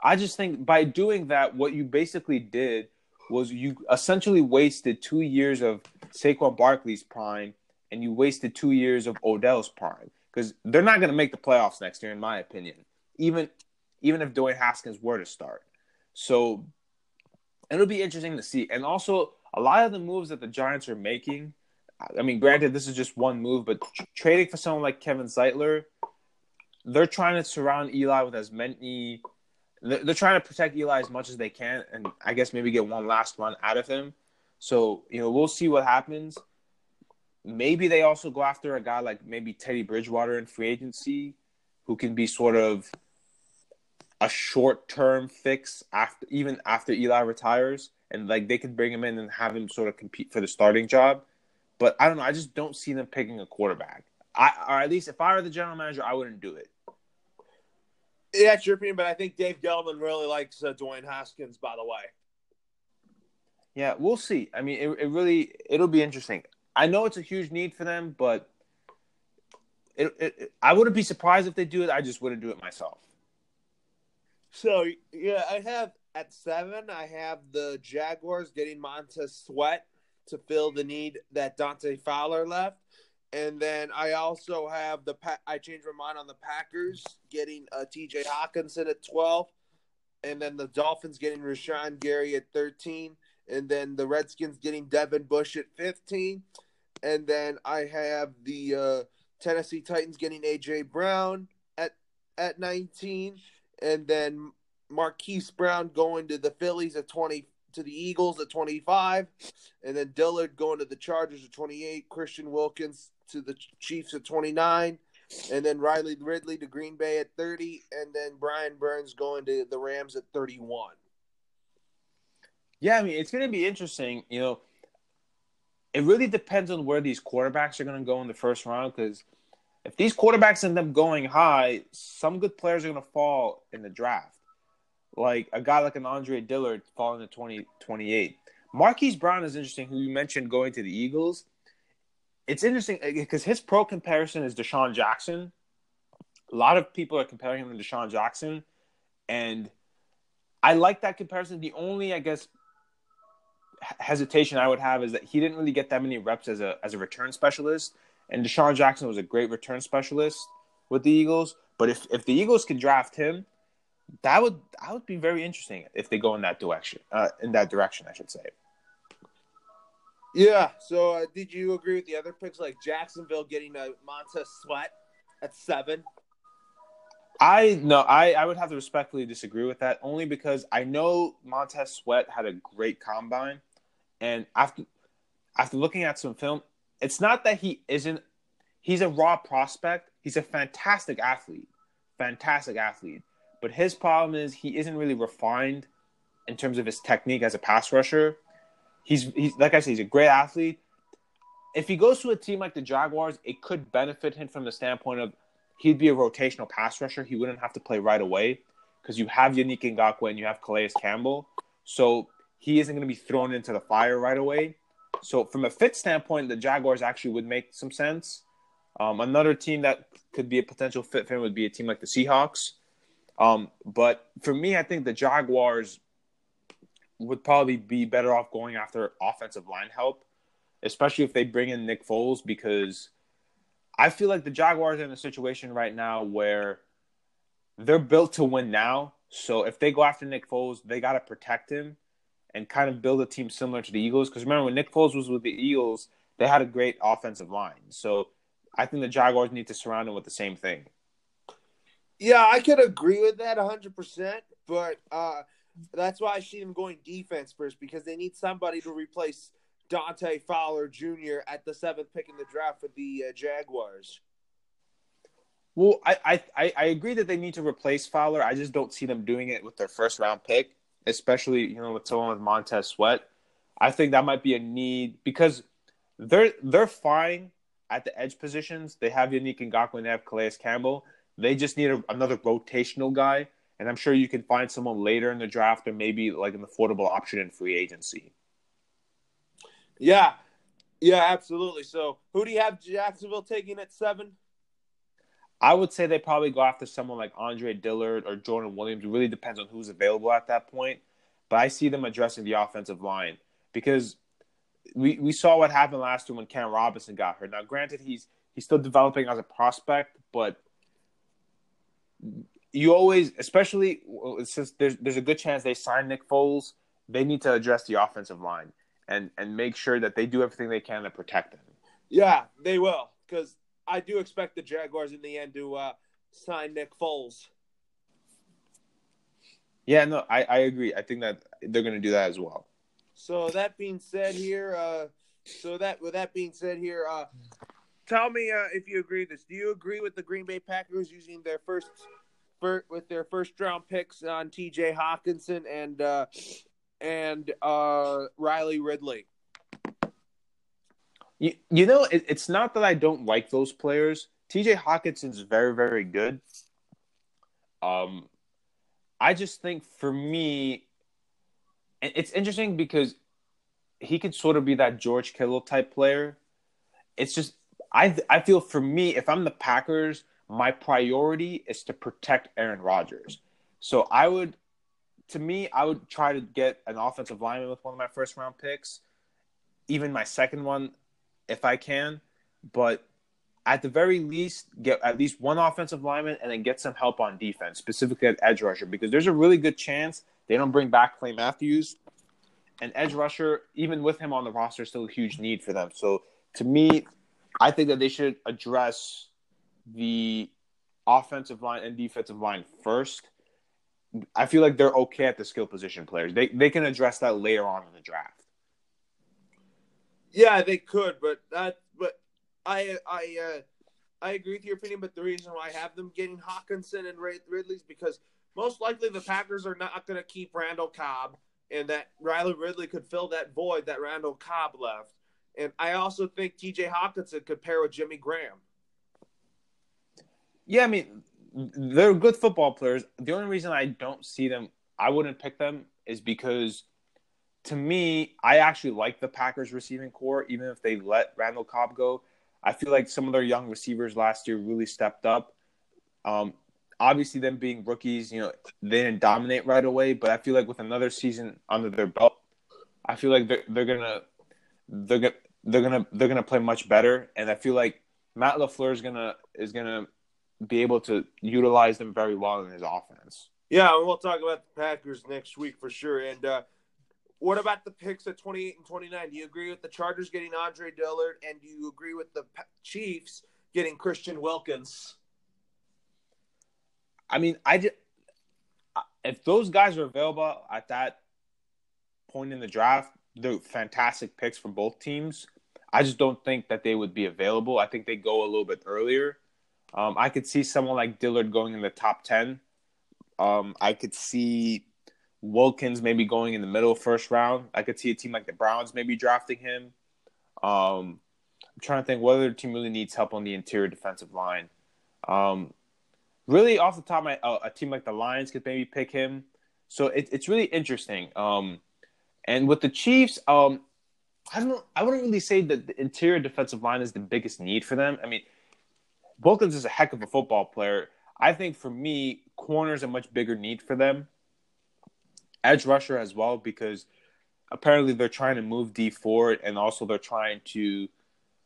I just think by doing that, what you basically did was you essentially wasted two years of Saquon Barkley's prime and you wasted two years of Odell's prime because they're not going to make the playoffs next year, in my opinion. Even even if Dwayne Haskins were to start, so it'll be interesting to see. And also, a lot of the moves that the Giants are making. I mean, granted, this is just one move, but tr- trading for someone like Kevin Zeitler, they're trying to surround Eli with as many they're trying to protect Eli as much as they can, and I guess maybe get one last run out of him. So you know, we'll see what happens. Maybe they also go after a guy like maybe Teddy Bridgewater in free agency, who can be sort of a short term fix after even after Eli retires, and like they could bring him in and have him sort of compete for the starting job. But I don't know. I just don't see them picking a quarterback. I or at least if I were the general manager, I wouldn't do it. Yeah, it's your opinion, but I think Dave Gettleman really likes uh, Dwayne Haskins. By the way. Yeah, we'll see. I mean, it, it really it'll be interesting. I know it's a huge need for them, but it, it, I wouldn't be surprised if they do it. I just wouldn't do it myself. So yeah, I have at seven. I have the Jaguars getting Montez Sweat to fill the need that Dante Fowler left. And then I also have the I changed my mind on the Packers getting uh, T.J. Hockenson at twelve, and then the Dolphins getting Rashan Gary at thirteen, and then the Redskins getting Devin Bush at fifteen, and then I have the uh, Tennessee Titans getting A.J. Brown at at nineteen, and then Marquise Brown going to the Phillies at twenty to the Eagles at 25, and then Dillard going to the Chargers at 28, Christian Wilkins to the Chiefs at 29, and then Riley Ridley to Green Bay at 30, and then Brian Burns going to the Rams at 31. Yeah, I mean, it's going to be interesting. You know, it really depends on where these quarterbacks are going to go in the first round because if these quarterbacks end up going high, some good players are going to fall in the draft. Like a guy like an Andre Dillard falling to 20, 28. Marquise Brown is interesting, who you mentioned going to the Eagles it's interesting because uh, his pro comparison is DeSean Jackson. A lot of people are comparing him to DeSean Jackson, and I like that comparison. The only, I guess, hesitation I would have is that he didn't really get that many reps as a as a return specialist, and DeSean Jackson was a great return specialist with the Eagles. But if if the Eagles can draft him, that would that would be very interesting if they go in that direction. Uh, in that direction, I should say. Yeah. So, uh, did you agree with the other picks, like Jacksonville getting a Montez Sweat at seven? I no, I I would have to respectfully disagree with that only because I know Montez Sweat had a great combine, and after after looking at some film, it's not that he isn't. He's a raw prospect. He's a fantastic athlete, fantastic athlete. But his problem is he isn't really refined in terms of his technique as a pass rusher. He's he's like I said, he's a great athlete. If he goes to a team like the Jaguars, it could benefit him from the standpoint of he'd be a rotational pass rusher. He wouldn't have to play right away because you have Yannick Ngakoue and you have Calais Campbell. So he isn't going to be thrown into the fire right away. So from a fit standpoint, the Jaguars actually would make some sense. Um, another team that could be a potential fit for him would be a team like the Seahawks. Um, but for me, I think the Jaguars would probably be better off going after offensive line help, especially if they bring in Nick Foles, because I feel like the Jaguars are in a situation right now where they're built to win now. So if they go after Nick Foles, they got to protect him and kind of build a team similar to the Eagles. Because remember, when Nick Foles was with the Eagles, they had a great offensive line. So I think the Jaguars need to surround him with the same thing. Yeah, I could agree with that 100%, but uh, that's why I see them going defense first because they need somebody to replace Dante Fowler Jr. at the seventh pick in the draft for the uh, Jaguars. Well, I, I, I agree that they need to replace Fowler. I just don't see them doing it with their first round pick especially you know with someone with Montez Sweat. I think that might be a need because they're they're fine at the edge positions. They have Yannick Ngakoue and they have Calais Campbell. They just need a, another rotational guy, and I'm sure you can find someone later in the draft or maybe like an affordable option in free agency. Yeah, yeah, absolutely. So, who do you have Jacksonville taking at seven? I would say they probably go after someone like Andre Dillard or Jordan Williams. It really depends on who's available at that point. But I see them addressing the offensive line because we, we saw what happened last year when Cam Robinson got hurt. Now, granted, he's he's still developing as a prospect, but you always, especially since there's there's a good chance they sign Nick Foles, they need to address the offensive line and and make sure that they do everything they can to protect them. Yeah, they will because I do expect the Jaguars in the end to uh, sign Nick Foles. Yeah, no, I, I agree. I think that they're going to do that as well. So that being said, here, uh, so that with that being said, here, uh, tell me uh, if you agree with this. Do you agree with the Green Bay Packers using their first, with their first round picks on T.J. Hockenson and uh, and uh, Riley Ridley? You, you know, it, it's not that I don't like those players. TJ Hockenson's very, very good. Um, I just think for me, it's interesting because he could sort of be that George Kittle type player. It's just I I feel for me, if I'm the Packers, my priority is to protect Aaron Rodgers. So I would, to me, I would try to get an offensive lineman with one of my first round picks. Even my second one, if I can, but at the very least, get at least one offensive lineman and then get some help on defense, specifically at edge rusher, because there's a really good chance they don't bring back Clay Matthews. And edge rusher, even with him on the roster, is still a huge need for them. So to me, I think that they should address the offensive line and defensive line first. I feel like they're okay at the skill position players. They they can address that later on in the draft. Yeah, they could, but that, but I, I, uh, I agree with your opinion. But the reason why I have them getting Hockenson and Ridley's because most likely the Packers are not going to keep Randall Cobb, and that Riley Ridley could fill that void that Randall Cobb left. And I also think T.J. Hockenson could pair with Jimmy Graham. Yeah, I mean, they're good football players. The only reason I don't see them, I wouldn't pick them, is because to me, I actually like the Packers receiving corps, even if they let Randall Cobb go. I feel like some of their young receivers last year really stepped up. Um, obviously, them being rookies, you know, they didn't dominate right away, but I feel like with another season under their belt, I feel like they're, they're gonna they're gonna they're gonna they're gonna play much better, and I feel like Matt LaFleur is gonna is gonna be able to utilize them very well in his offense. Yeah, we'll talk about the Packers next week for sure. And uh, what about the picks at 28 and 29? Do you agree with the Chargers getting Andre Dillard, and do you agree with the Chiefs getting Christian Wilkins? I mean, I just, if those guys are available at that point in the draft, they're fantastic picks for both teams. I just don't think that they would be available. I think they go a little bit earlier. Um, I could see someone like Dillard going in the top 10. Um, I could see Wilkins maybe going in the middle first round. I could see a team like the Browns maybe drafting him. Um, I'm trying to think whether other team really needs help on the interior defensive line. Um, really, off the top uh, a team like the Lions could maybe pick him. So it, it's really interesting. Um, and with the Chiefs, um, I don't. I wouldn't really say that the interior defensive line is the biggest need for them. I mean, Wilkins is a heck of a football player. I think for me, corner is a much bigger need for them. Edge rusher as well because apparently they're trying to move Dee Ford and also they're trying to.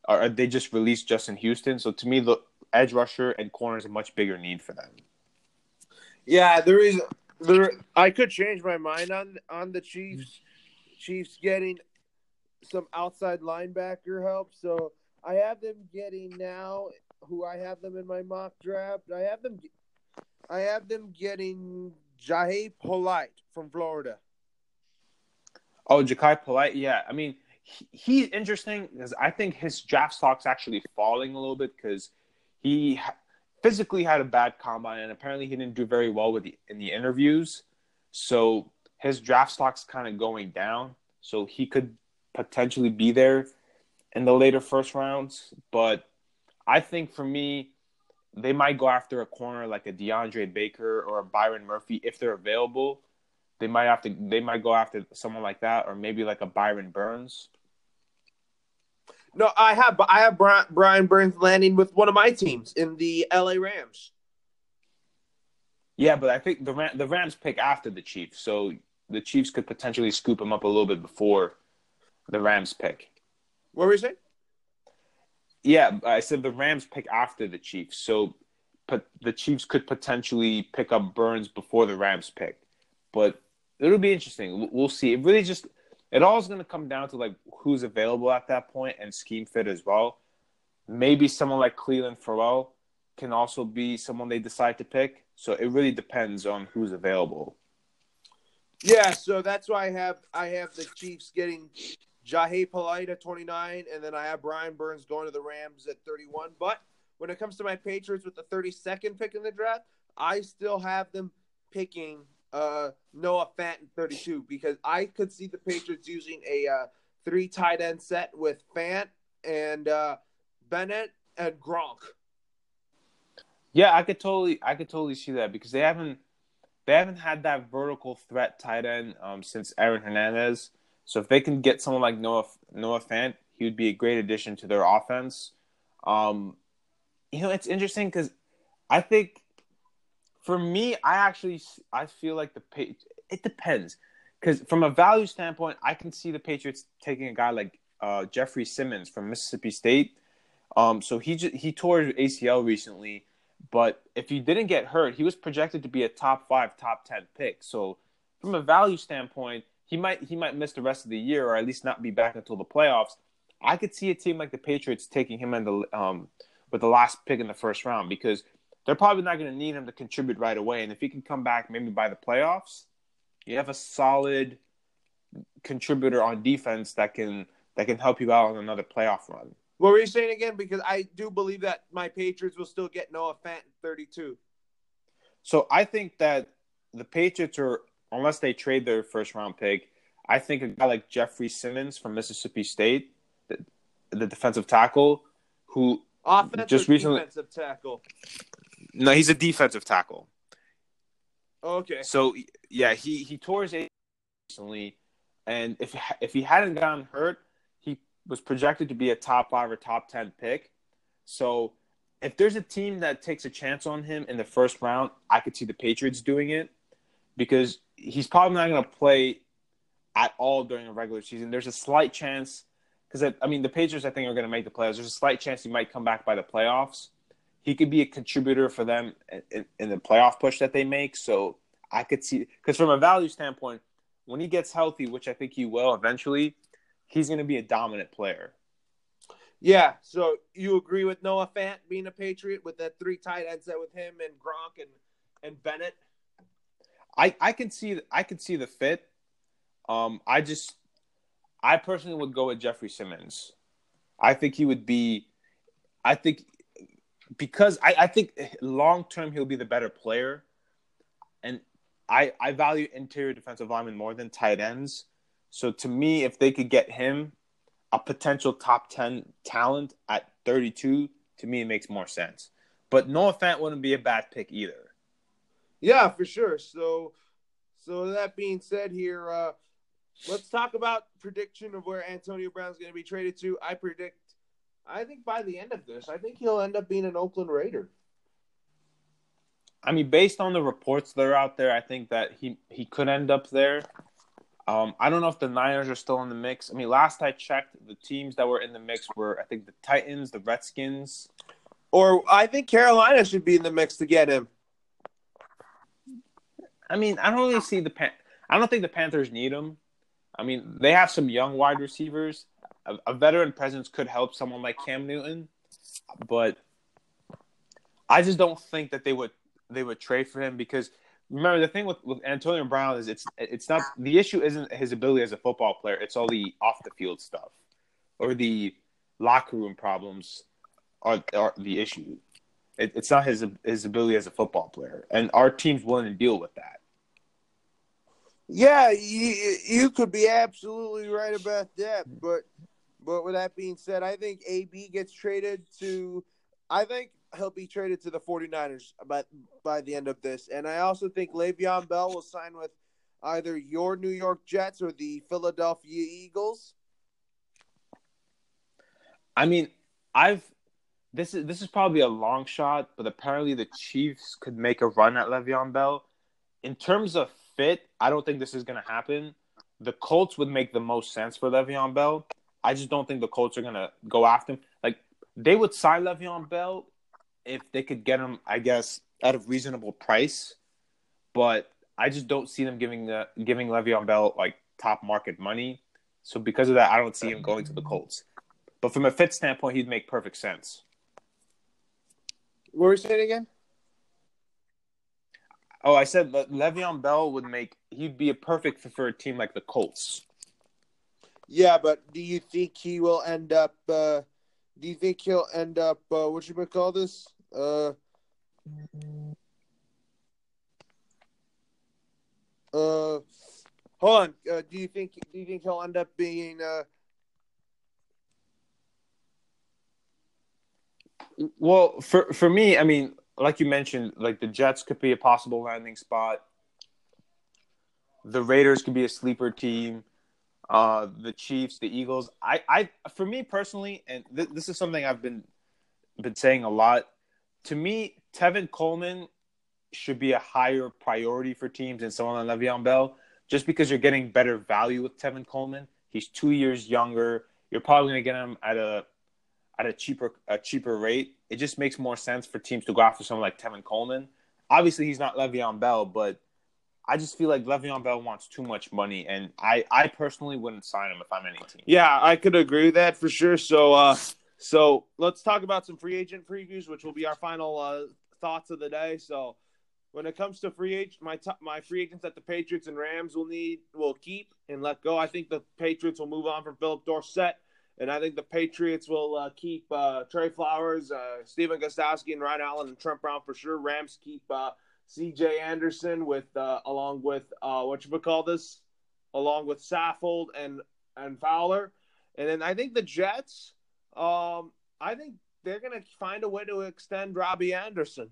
Or uh, they just released Justin Houston. So to me, the edge rusher and corner is a much bigger need for them. Yeah, there is. There, I could change my mind on on the Chiefs. Chiefs getting some outside linebacker help. So I have them getting now. Who I have them in my mock draft. I have them. I have them getting Jachai Polite from Florida. Oh, Jachai Polite. Yeah, I mean he, he's interesting because I think his draft stock's actually falling a little bit because he physically had a bad combine and apparently he didn't do very well with the in the interviews. So his draft stock's kind of going down. So he could potentially be there in the later first rounds. But I think for me, they might go after a corner like a DeAndre Baker or a Byron Murphy if they're available. They might have to. They might go after someone like that, or maybe like a Byron Burns. No, I have. I have Brian Burns landing with one of my teams in the LA Rams. Yeah, but I think the Ram, the Rams pick after the Chiefs, so the Chiefs could potentially scoop him up a little bit before the Rams pick. What were you saying? Yeah, I said the Rams pick after the Chiefs, so the Chiefs could potentially pick up Burns before the Rams pick. But it'll be interesting. We'll see. It really just it all is going to come down to like who's available at that point and scheme fit as well. Maybe someone like Clelin Ferrell can also be someone they decide to pick. So it really depends on who's available. Yeah, so that's why I have I have the Chiefs getting Jachai Polite at 29, and then I have Brian Burns going to the Rams at 31. But when it comes to my Patriots with the 32nd pick in the draft, I still have them picking uh, Noah Fant in 32 because I could see the Patriots using a uh, three tight end set with Fant and uh, Bennett and Gronk. Yeah, I could totally, I could totally see that because they haven't, they haven't had that vertical threat tight end um, since Aaron Hernandez. So if they can get someone like Noah Noah Fant, he would be a great addition to their offense. Um, you know, it's interesting because I think for me, I actually I feel like the it depends because from a value standpoint, I can see the Patriots taking a guy like uh, Jeffrey Simmons from Mississippi State. Um, so he he tore his ACL recently, but if he didn't get hurt, he was projected to be a top five, top ten pick. So from a value standpoint, he might he might miss the rest of the year or at least not be back until the playoffs. I could see a team like the Patriots taking him in the um, with the last pick in the first round because they're probably not going to need him to contribute right away. And if he can come back maybe by the playoffs, you have a solid contributor on defense that can that can help you out on another playoff run. What were you saying again? Because I do believe that my Patriots will still get Noah Fant 32. So I think that the Patriots are, unless they trade their first round pick, I think a guy like Jeffrey Simmons from Mississippi State, the, the defensive tackle, who Offensive just recently defensive tackle. No, he's a defensive tackle. Okay. So yeah, he he tore his recently, and if if he hadn't gotten hurt, he was projected to be a top five or top ten pick. So if there's a team that takes a chance on him in the first round, I could see the Patriots doing it because he's probably not going to play at all during a regular season. There's a slight chance because I mean the Patriots I think are going to make the playoffs. There's a slight chance he might come back by the playoffs. He could be a contributor for them in, in the playoff push that they make. So I could see because from a value standpoint, when he gets healthy, which I think he will eventually, he's going to be a dominant player. Yeah, so you agree with Noah Fant being a Patriot with that three tight end set with him and Gronk and and Bennett? I I can see I can see the fit. Um, I just I personally would go with Jeffrey Simmons. I think he would be. I think because I, I think long term he'll be the better player, and I I value interior defensive linemen more than tight ends. So to me, if they could get him a potential top 10 talent at 32, to me, it makes more sense. But Noah Fant wouldn't be a bad pick either. Yeah, for sure. So, so that being said, here, uh, let's talk about prediction of where Antonio Brown's going to be traded to. I predict, I think by the end of this, I think he'll end up being an Oakland Raider. I mean, based on the reports that are out there, I think that he he could end up there. Um, I don't know if the Niners are still in the mix. I mean, last I checked, the teams that were in the mix were, I think, the Titans, the Redskins, or I think Carolina should be in the mix to get him. I mean, I don't really see the Pan- I don't think the Panthers need him. I mean, they have some young wide receivers. A, a veteran presence could help someone like Cam Newton, but I just don't think that they would they would trade for him because remember the thing with, with Antonio Brown is it's it's not the issue isn't his ability as a football player. It's all the off the field stuff or the locker room problems are, are the issue. It, it's not his his ability as a football player, and our team's willing to deal with that. Yeah, you, you could be absolutely right about that, but but with that being said, I think AB gets traded to. I think he'll be traded to the 49ers by, by the end of this. And I also think Le'Veon Bell will sign with either your New York Jets or the Philadelphia Eagles. I mean, I've this is this is probably a long shot, but apparently the Chiefs could make a run at Le'Veon Bell. In terms of fit, I don't think this is going to happen. The Colts would make the most sense for Le'Veon Bell. I just don't think the Colts are going to go after him. Like they would sign Le'Veon Bell if they could get him, I guess, at a reasonable price. But I just don't see them giving the giving Le'Veon Bell like top market money. So because of that, I don't see him going to the Colts. But from a fit standpoint, he'd make perfect sense. What were you saying again? Oh, I said Le- Le'Veon Bell would make he'd be a perfect fit for a team like the Colts. Yeah, but do you think he will end up? Uh, do you think he'll end up? Uh, what you might call this? Uh, uh, hold on. Uh, do you think? Do you think he'll end up being? Uh... Well, for for me, I mean, like you mentioned, like the Jets could be a possible landing spot. The Raiders could be a sleeper team uh, the Chiefs, the Eagles. I, I, for me personally, and th- this is something I've been been saying a lot. To me, Tevin Coleman should be a higher priority for teams than someone like Le'Veon Bell, just because you're getting better value with Tevin Coleman. He's two years younger. You're probably going to get him at a at a cheaper a cheaper rate. It just makes more sense for teams to go after someone like Tevin Coleman. Obviously, he's not Le'Veon Bell, but I just feel like Le'Veon Bell wants too much money, and I, I personally wouldn't sign him if I'm any team. Yeah, I could agree with that for sure. So, uh, so let's talk about some free agent previews, which will be our final uh, thoughts of the day. So, when it comes to free agent, my my free agents that the Patriots and Rams will need will keep and let go. I think the Patriots will move on from Phillip Dorsett, and I think the Patriots will uh, keep uh, Trey Flowers, uh, Stephen Gostkowski, and Ryan Allen and Trent Brown for sure. Rams keep uh, C.J. Anderson with uh, along with uh, what you would call this, along with Saffold and and Fowler, and then I think the Jets. Um, I think they're going to find a way to extend Robbie Anderson.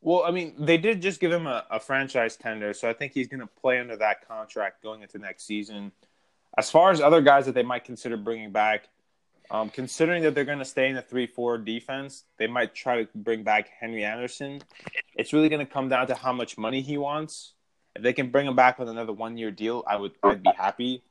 Well, I mean, they did just give him a, a franchise tender, so I think he's going to play under that contract going into next season. As far as other guys that they might consider bringing back, um, considering that they're going to stay in the three-four defense, they might try to bring back Henry Anderson. It's really going to come down to how much money he wants. If they can bring him back with another one-year deal, I would I'd be happy.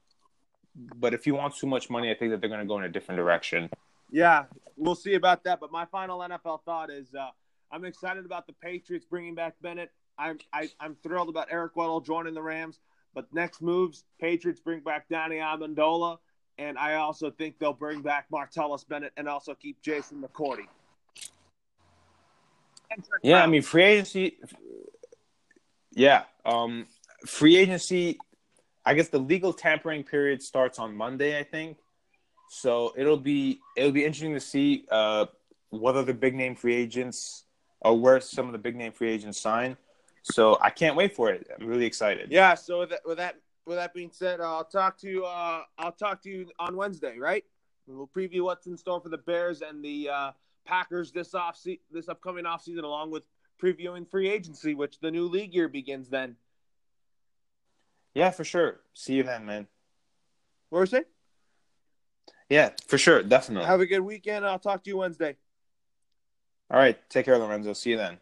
But if he wants too much money, I think that they're going to go in a different direction. Yeah, we'll see about that. But my final NFL thought is, uh, I'm excited about the Patriots bringing back Bennett. I'm I, am i am thrilled about Eric Weddle joining the Rams. But next moves, Patriots bring back Danny Amendola, and I also think they'll bring back Martellus Bennett and also keep Jason McCourty. Yeah, I mean free agency. Yeah, um, free agency. I guess the legal tampering period starts on Monday. I think so. It'll be it'll be interesting to see uh, whether the big name free agents or where some of the big name free agents sign. So I can't wait for it. I'm really excited. Yeah. So with that, with that, with that being said, I'll talk to you. Uh, I'll talk to you on Wednesday, right? we'll preview what's in store for the Bears and the uh, Packers this off se- this upcoming off season, along with previewing free agency, which the new league year begins then. Yeah, for sure. See you then, man. What were you saying? Yeah, for sure, definitely. Have a good weekend. I'll talk to you Wednesday. All right, take care, Lorenzo. See you then.